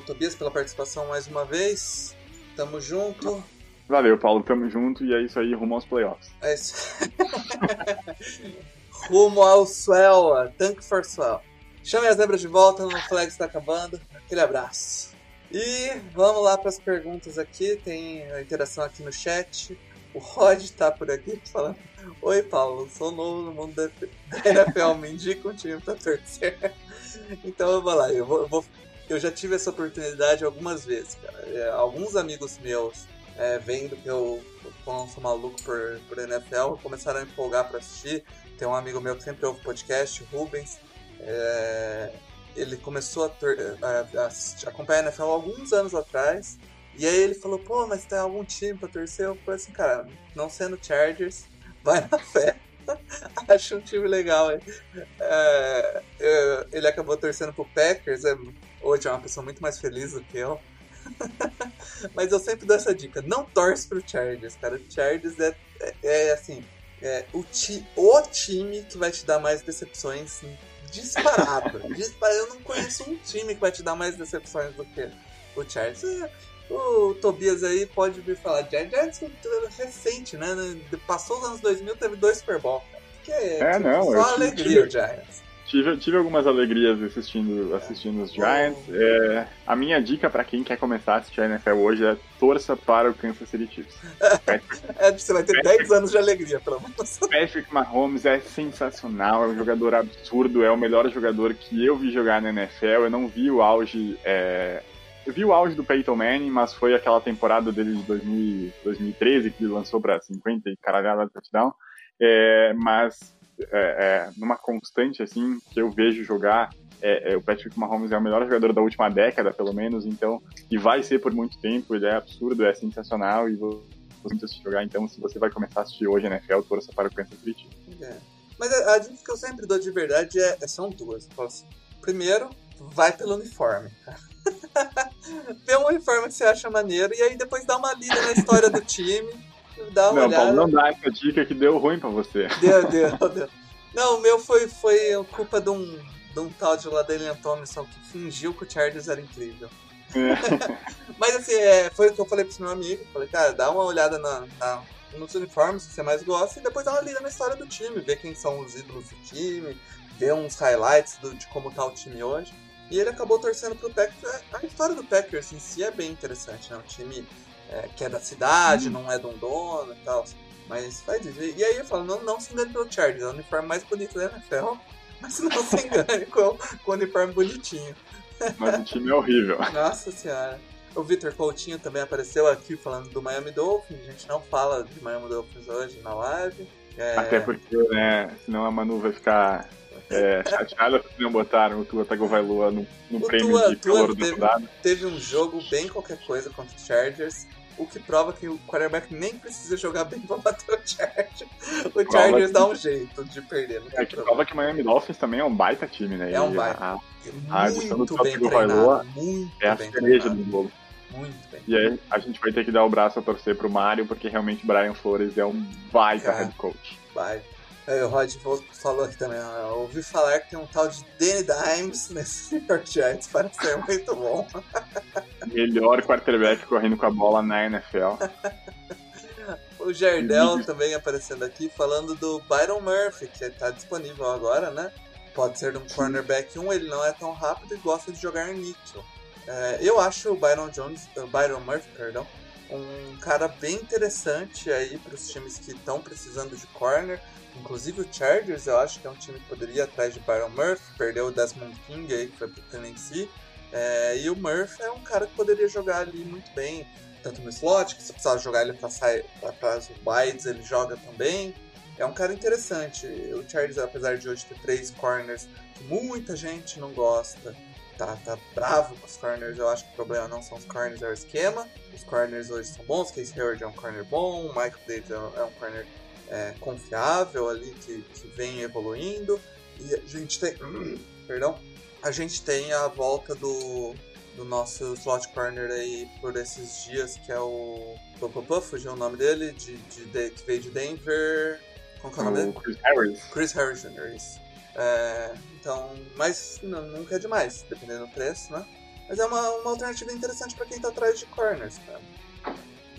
Tobias, pela participação mais uma vez. Tamo junto. Valeu, Paulo, tamo junto e é isso aí, rumo aos playoffs. É isso. rumo ao Swell, Tank for Swell. Chame as zebras de volta, no flag está acabando. Aquele abraço. E vamos lá para as perguntas aqui, tem a interação aqui no chat. O Rod tá por aqui falando: Oi, Paulo, sou novo no mundo da NFL, me indica um time pra torcer. Então eu vou lá, eu, vou, eu, vou, eu já tive essa oportunidade algumas vezes, cara. É, alguns amigos meus, é, vendo que eu, eu sou maluco por, por NFL, começaram a empolgar pra assistir. Tem um amigo meu que sempre ouve podcast, Rubens. É, ele começou a, a, a, acompanhar a NFL alguns anos atrás. E aí ele falou, pô, mas tem algum time pra torcer? Eu falei assim, cara, não sendo Chargers, vai na fé. Acho um time legal. É, ele acabou torcendo pro Packers. É, hoje é uma pessoa muito mais feliz do que eu. Mas eu sempre dou essa dica: não torce pro Chargers, cara. O Chargers é, é, é assim: é o, ti, o time que vai te dar mais decepções disparado. disparado. Eu não conheço um time que vai te dar mais decepções do que o Chargers. É, o Tobias aí pode vir falar Giants recente, né? Passou os anos 2000, teve dois Super Bowl. Que é, é tipo, não, só alegria tive, o Giants. Tive, tive algumas alegrias assistindo, assistindo os Giants. É, a minha dica para quem quer começar a assistir a NFL hoje é torça para o Kansas City Chiefs. é, você vai ter Patrick, 10 anos de alegria, pelo menos. Patrick Mahomes é sensacional, é um jogador absurdo, é o melhor jogador que eu vi jogar na NFL. Eu não vi o auge é, eu vi o auge do Peyton Manning, mas foi aquela temporada dele de 2000, 2013 que ele lançou para 50 e caralhada de touchdown. É, mas é, é, numa constante assim que eu vejo jogar, é, é, o Patrick Mahomes é o melhor jogador da última década, pelo menos, então, e vai ser por muito tempo, ele é absurdo, é sensacional e você assistir jogar, então se você vai começar a assistir hoje a NFL, torça para o Kansas City. É. Mas a, a dica que eu sempre dou de verdade é, são duas. Assim, primeiro, vai pelo uniforme. Vê um uniforme que você acha maneiro e aí depois dá uma lida na história do time. Dá uma não, olhada. Paulo, não dá essa dica que deu ruim pra você. Deu, deu, deu. Não, o meu foi, foi culpa de um, de um tal de Ladelian Thompson que fingiu que o Chargers era incrível. É. Mas assim, é, foi o que eu falei pro meu amigo. Falei, cara, dá uma olhada na, na, nos uniformes que você mais gosta e depois dá uma lida na história do time, ver quem são os ídolos do time, ver uns highlights do, de como tá o time hoje. E ele acabou torcendo pro Packers. A história do Packers em si é bem interessante, né? Um time é, que é da cidade, hum. não é de um dono e tal. Mas faz isso. E aí eu falo, não, não se engane pelo Chargers, é o uniforme mais bonito da NFL. Mas não se engane com, com o uniforme bonitinho. Mas o time é horrível. Nossa senhora. O Victor Coutinho também apareceu aqui falando do Miami Dolphins. A gente não fala de Miami Dolphins hoje na live. É... Até porque, né, senão a Manu vai ficar é, chateada porque não botaram o Tua Tagovailoa no, no prêmio Tua, de calor do teve, teve um jogo bem qualquer coisa contra o Chargers, o que prova que o quarterback nem precisa jogar bem pra bater o Chargers. O Chargers dá um jeito de perder. é que prova que o Miami Dolphins também é um baita time, né? É um baita. A, a adição do Tua Tagovailoa é a cereja do bolo. Muito bem. E aí a gente vai ter que dar o braço a torcer pro Mario, porque realmente o Brian Flores é um baita head coach. Baita. É, o Rod falou aqui também, eu ouvi falar que tem um tal de Danny Dimes nesse New York Giants, parece ser muito bom. Melhor quarterback correndo com a bola na NFL. o Jardel também aparecendo aqui, falando do Byron Murphy, que está disponível agora, né? Pode ser um cornerback 1, ele não é tão rápido e gosta de jogar em níquel. É, eu acho o Byron Jones, uh, Byron Murphy, perdão, um cara bem interessante aí para os times que estão precisando de corner. Inclusive o Chargers, eu acho que é um time que poderia ir atrás de Byron Murphy, perdeu o Desmond King aí, que foi pro Tennessee. É, e o Murphy é um cara que poderia jogar ali muito bem, tanto no slot, que se precisar jogar ele para as wides, ele joga também. É um cara interessante. O Chargers, apesar de hoje ter três corners que muita gente não gosta, tá, tá bravo com os corners. Eu acho que o problema não são os corners, é o esquema. Os corners hoje são bons. Case Hayward é um corner bom, Michael Davis é um corner é, confiável ali que, que vem evoluindo. E a gente tem. perdão. A gente tem a volta do, do nosso slot corner aí por esses dias, que é o. Popopô, fugiu o nome dele, de, de, de, que veio de Denver. Qual que é o nome dele? Chris Harris. Chris Harris Jr. Isso. É, então, mas não, nunca é demais, dependendo do preço, né? Mas é uma, uma alternativa interessante para quem tá atrás de corners, cara.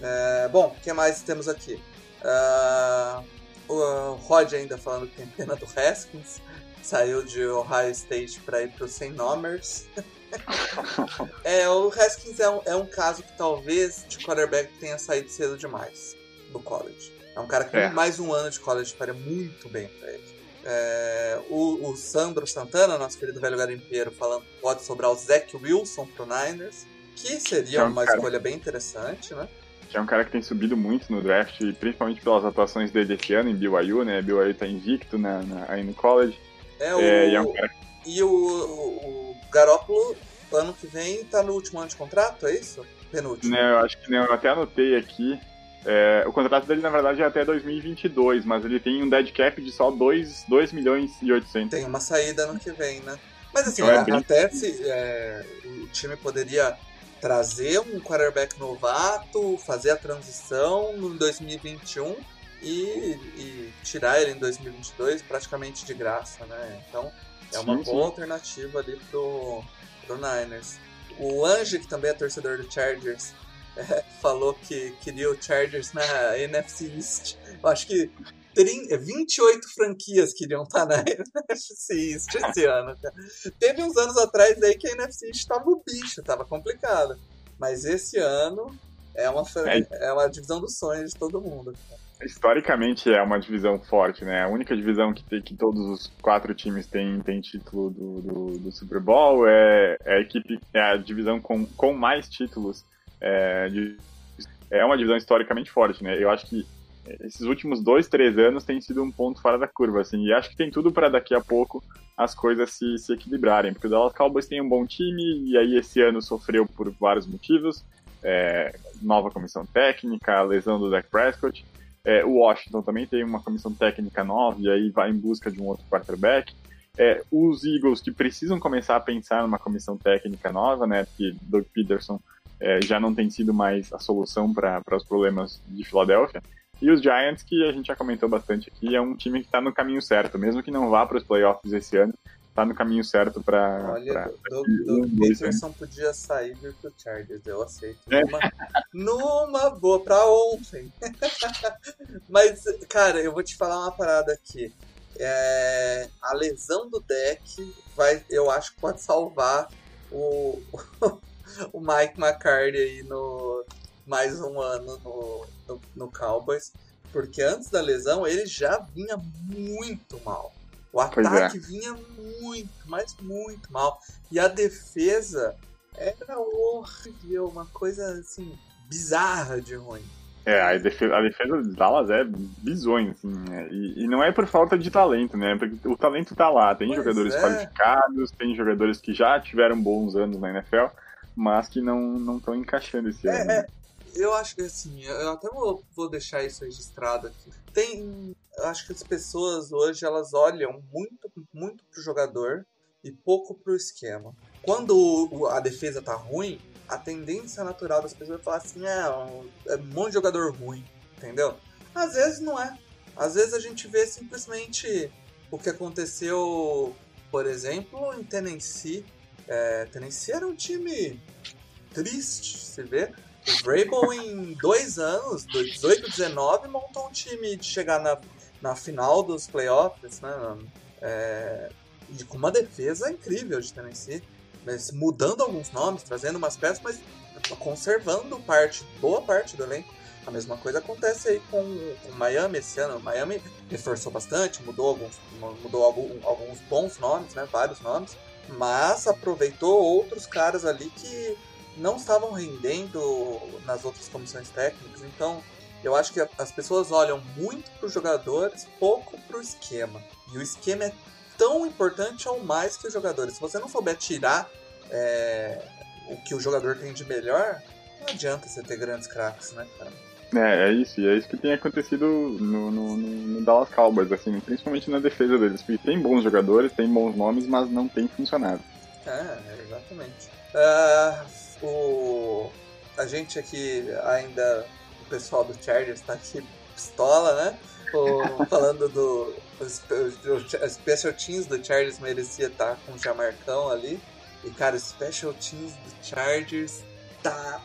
É, bom, o que mais temos aqui? Uh, o Rod ainda falando que tem pena do Haskins. Saiu de Ohio State para ir para o St. Nomers. é, o Haskins é um, é um caso que talvez de quarterback tenha saído cedo demais. do college. É um cara que É. mais um ano de college faria muito bem pra ele. É, o, o Sandro Santana, nosso querido velho garimpeiro, falando que pode sobrar o Zach Wilson pro Niners, que seria É um uma cara- escolha bem interessante, né? É um cara que tem subido muito no draft, principalmente pelas atuações dele esse ano em BYU, né? BYU tá invicto na, na- aí no college. É, o, É, e é um cara e o, o, o Garópolo, ano que vem, tá no último ano de contrato, é isso? Penúltimo. Né, eu acho que né, eu até anotei aqui. é, o contrato dele, na verdade, é até 2022, mas ele tem um dead cap de só 2, 2 milhões e 800. Tem uma saída ano que vem, né? Mas assim, Então até se é, o time poderia trazer um quarterback novato, fazer a transição no 2021 e, e tirar ele em 2022 praticamente de graça, né? Então é uma Sim, sim. boa alternativa ali pro, pro Niners. O Ange, que também é torcedor do Chargers, é, falou que queria o Chargers na NFC East. Eu acho que 30, 28 franquias queriam estar na NFC East esse ano, cara. Teve uns anos atrás aí que a NFC East tava o bicho, tava complicado. Mas esse ano é uma, É. é uma divisão dos sonhos de todo mundo. Historicamente é uma divisão forte, né? A única divisão que, tem, que todos os quatro times têm, têm título do, do, do Super Bowl é, é a equipe, é a divisão com, com mais títulos. É, de- é uma divisão historicamente forte, né? Eu acho que esses últimos dois, três anos tem sido um ponto fora da curva, assim, e acho que tem tudo para daqui a pouco as coisas se, se equilibrarem, porque o Dallas Cowboys tem um bom time e aí esse ano sofreu por vários motivos, é, nova comissão técnica, a lesão do Dak Prescott, é, o Washington também tem uma comissão técnica nova e aí vai em busca de um outro quarterback. É, os Eagles que precisam começar a pensar numa comissão técnica nova, né? Porque Doug Peterson é, já não tem sido mais a solução para os problemas de Filadélfia. E os Giants, que a gente já comentou bastante aqui, é um time que está no caminho certo, mesmo que não vá para os playoffs esse ano, está no caminho certo para. Olha, Doug, Doug dois Peterson podia sair e ir pro Chargers, eu aceito. É. Numa, numa boa, pra ontem. Mas, cara, eu vou te falar uma parada aqui. É, a lesão do deck vai, eu acho que pode salvar o, o Mike McCarthy aí no mais um ano no, no, no Cowboys. Porque antes da lesão ele já vinha muito mal. O é. ataque vinha muito, mas muito mal. E a defesa era horrível, uma coisa assim, bizarra de ruim. É, a defesa, a defesa de Dallas é bizonha, assim, né? e, e não é por falta de talento, né? Porque o talento tá lá, tem Pois jogadores é. qualificados, tem jogadores que já tiveram bons anos na NFL, mas que não estão encaixando esse ano. É, né? é, eu acho que assim, eu até vou, vou deixar isso registrado aqui. Tem. Eu acho que as pessoas hoje elas olham muito, muito pro jogador e pouco pro esquema. Quando a defesa tá ruim, a tendência natural das pessoas é falar assim, é, é um monte de jogador ruim, entendeu? Às vezes não é. Às vezes a gente vê simplesmente o que aconteceu, por exemplo, em Tennessee. É, Tennessee era um time triste, você vê. O Vrabel em dois anos, do 18 19, montou um time de chegar na, na final dos playoffs, né? É, e com uma defesa incrível de Tennessee. Mas mudando alguns nomes, trazendo umas peças, mas conservando parte, boa parte do elenco. A mesma coisa acontece aí com o Miami esse ano. O Miami reforçou bastante, mudou alguns, mudou alguns bons nomes, né? Vários nomes. Mas aproveitou outros caras ali que não estavam rendendo nas outras comissões técnicas. Então, eu acho que as pessoas olham muito para os jogadores, pouco para o esquema. E o esquema é tão importante ou mais que os jogadores. Se você não souber tirar é, o que o jogador tem de melhor, não adianta você ter grandes craques, né, cara? É, é isso, e é isso que tem acontecido no, no, no- Dallas Cowboys, assim, principalmente na defesa deles, porque tem bons jogadores, tem bons nomes, mas não tem funcionado. É, exatamente. Ah, o, a gente aqui ainda, o pessoal do Chargers tá aqui pistola, né? O- falando do o, spe- o, o Special Teams do Chargers merecia estar com o Jamarcão ali. E, cara, o Special Teams do Chargers tá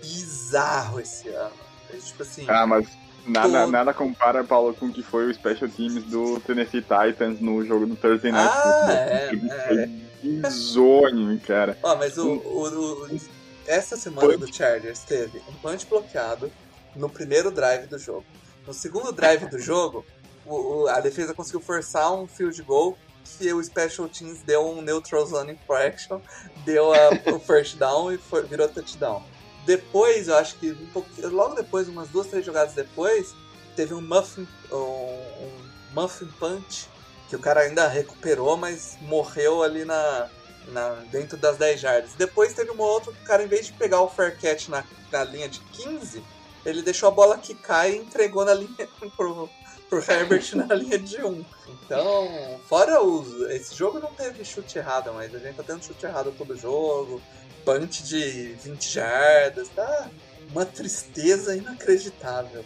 bizarro esse ano. É, tipo assim, Ah, mas nada, Todo- nada compara, Paulo, com o que foi o Special Teams do Tennessee Titans no jogo do Thursday Night Ah, é, é. Bizonho, cara. Ó, mas o, o- o- essa semana Punch. do Chargers teve um punch bloqueado, no primeiro drive do jogo. No segundo drive do jogo, o, o, a defesa conseguiu forçar um field goal que o Special Teams deu um neutral zone infraction, deu a, o first down e for, virou touchdown. Depois, eu acho que um logo depois, umas duas, três jogadas depois, teve um muffin, um, um muffin punch que o cara ainda recuperou, mas morreu ali na, na, dentro das 10 jardas. Depois teve uma outra que o cara, em vez de pegar o fair catch na, na linha de 15, ele deixou a bola quicar e entregou na linha pro, pro Herbert na linha de 1. Então, fora os. Esse jogo não teve chute errado, mas a gente tá tendo chute errado todo jogo. Punch de 20 jardas, tá uma tristeza inacreditável.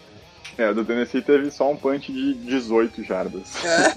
É, o do Tennessee teve só um punch de 18 jardas. É.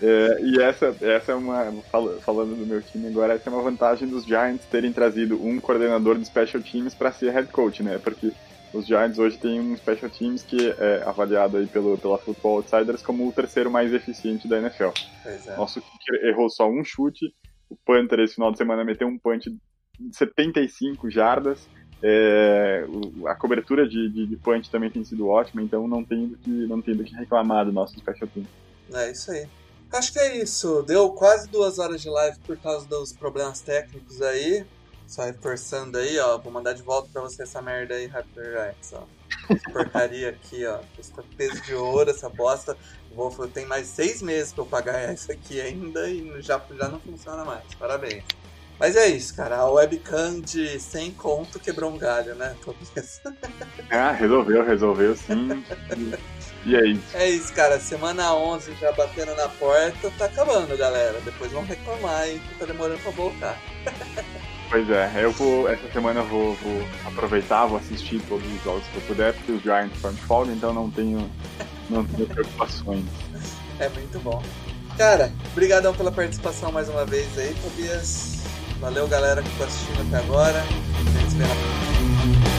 é, e essa, essa é uma. Falando do meu time agora, essa é uma vantagem dos Giants terem trazido um coordenador de special teams para ser head coach, né? Porque os Giants hoje têm um special teams que é avaliado aí pelo, pela Football Outsiders como o terceiro mais eficiente da NFL. É. Nosso kicker errou só um chute, o Panther esse final de semana meteu um punch de 75 jardas, é, a cobertura de, de, de, punch também tem sido ótima, então não tem do que, não tem do que reclamar do nosso special team. É isso aí. Acho que é isso. Deu quase duas horas de live por causa dos problemas técnicos aí. Só reforçando aí, ó. Vou mandar de volta pra você essa merda aí, Giants, ó. Essa porcaria aqui, ó. Custa peso de ouro essa bosta. Vou, tem mais seis meses pra eu pagar essa aqui ainda e já, já não funciona mais. Parabéns. Mas é isso, cara. A webcam de 100 conto quebrou um galho, né? ah, resolveu, resolveu sim. E é isso. É isso, cara. Semana 11 já batendo na porta, tá acabando, galera. Depois vão reclamar aí que tá demorando pra voltar. Pois é, eu vou. Essa semana eu vou, vou, aproveitar, vou assistir todos os jogos que eu puder, porque os Giants estão de folga, então não tenho, não tenho preocupações. É muito bom. Cara, obrigadão pela participação mais uma vez aí, Tobias. Valeu, galera, que ficou assistindo até agora. A gente se vê na próxima.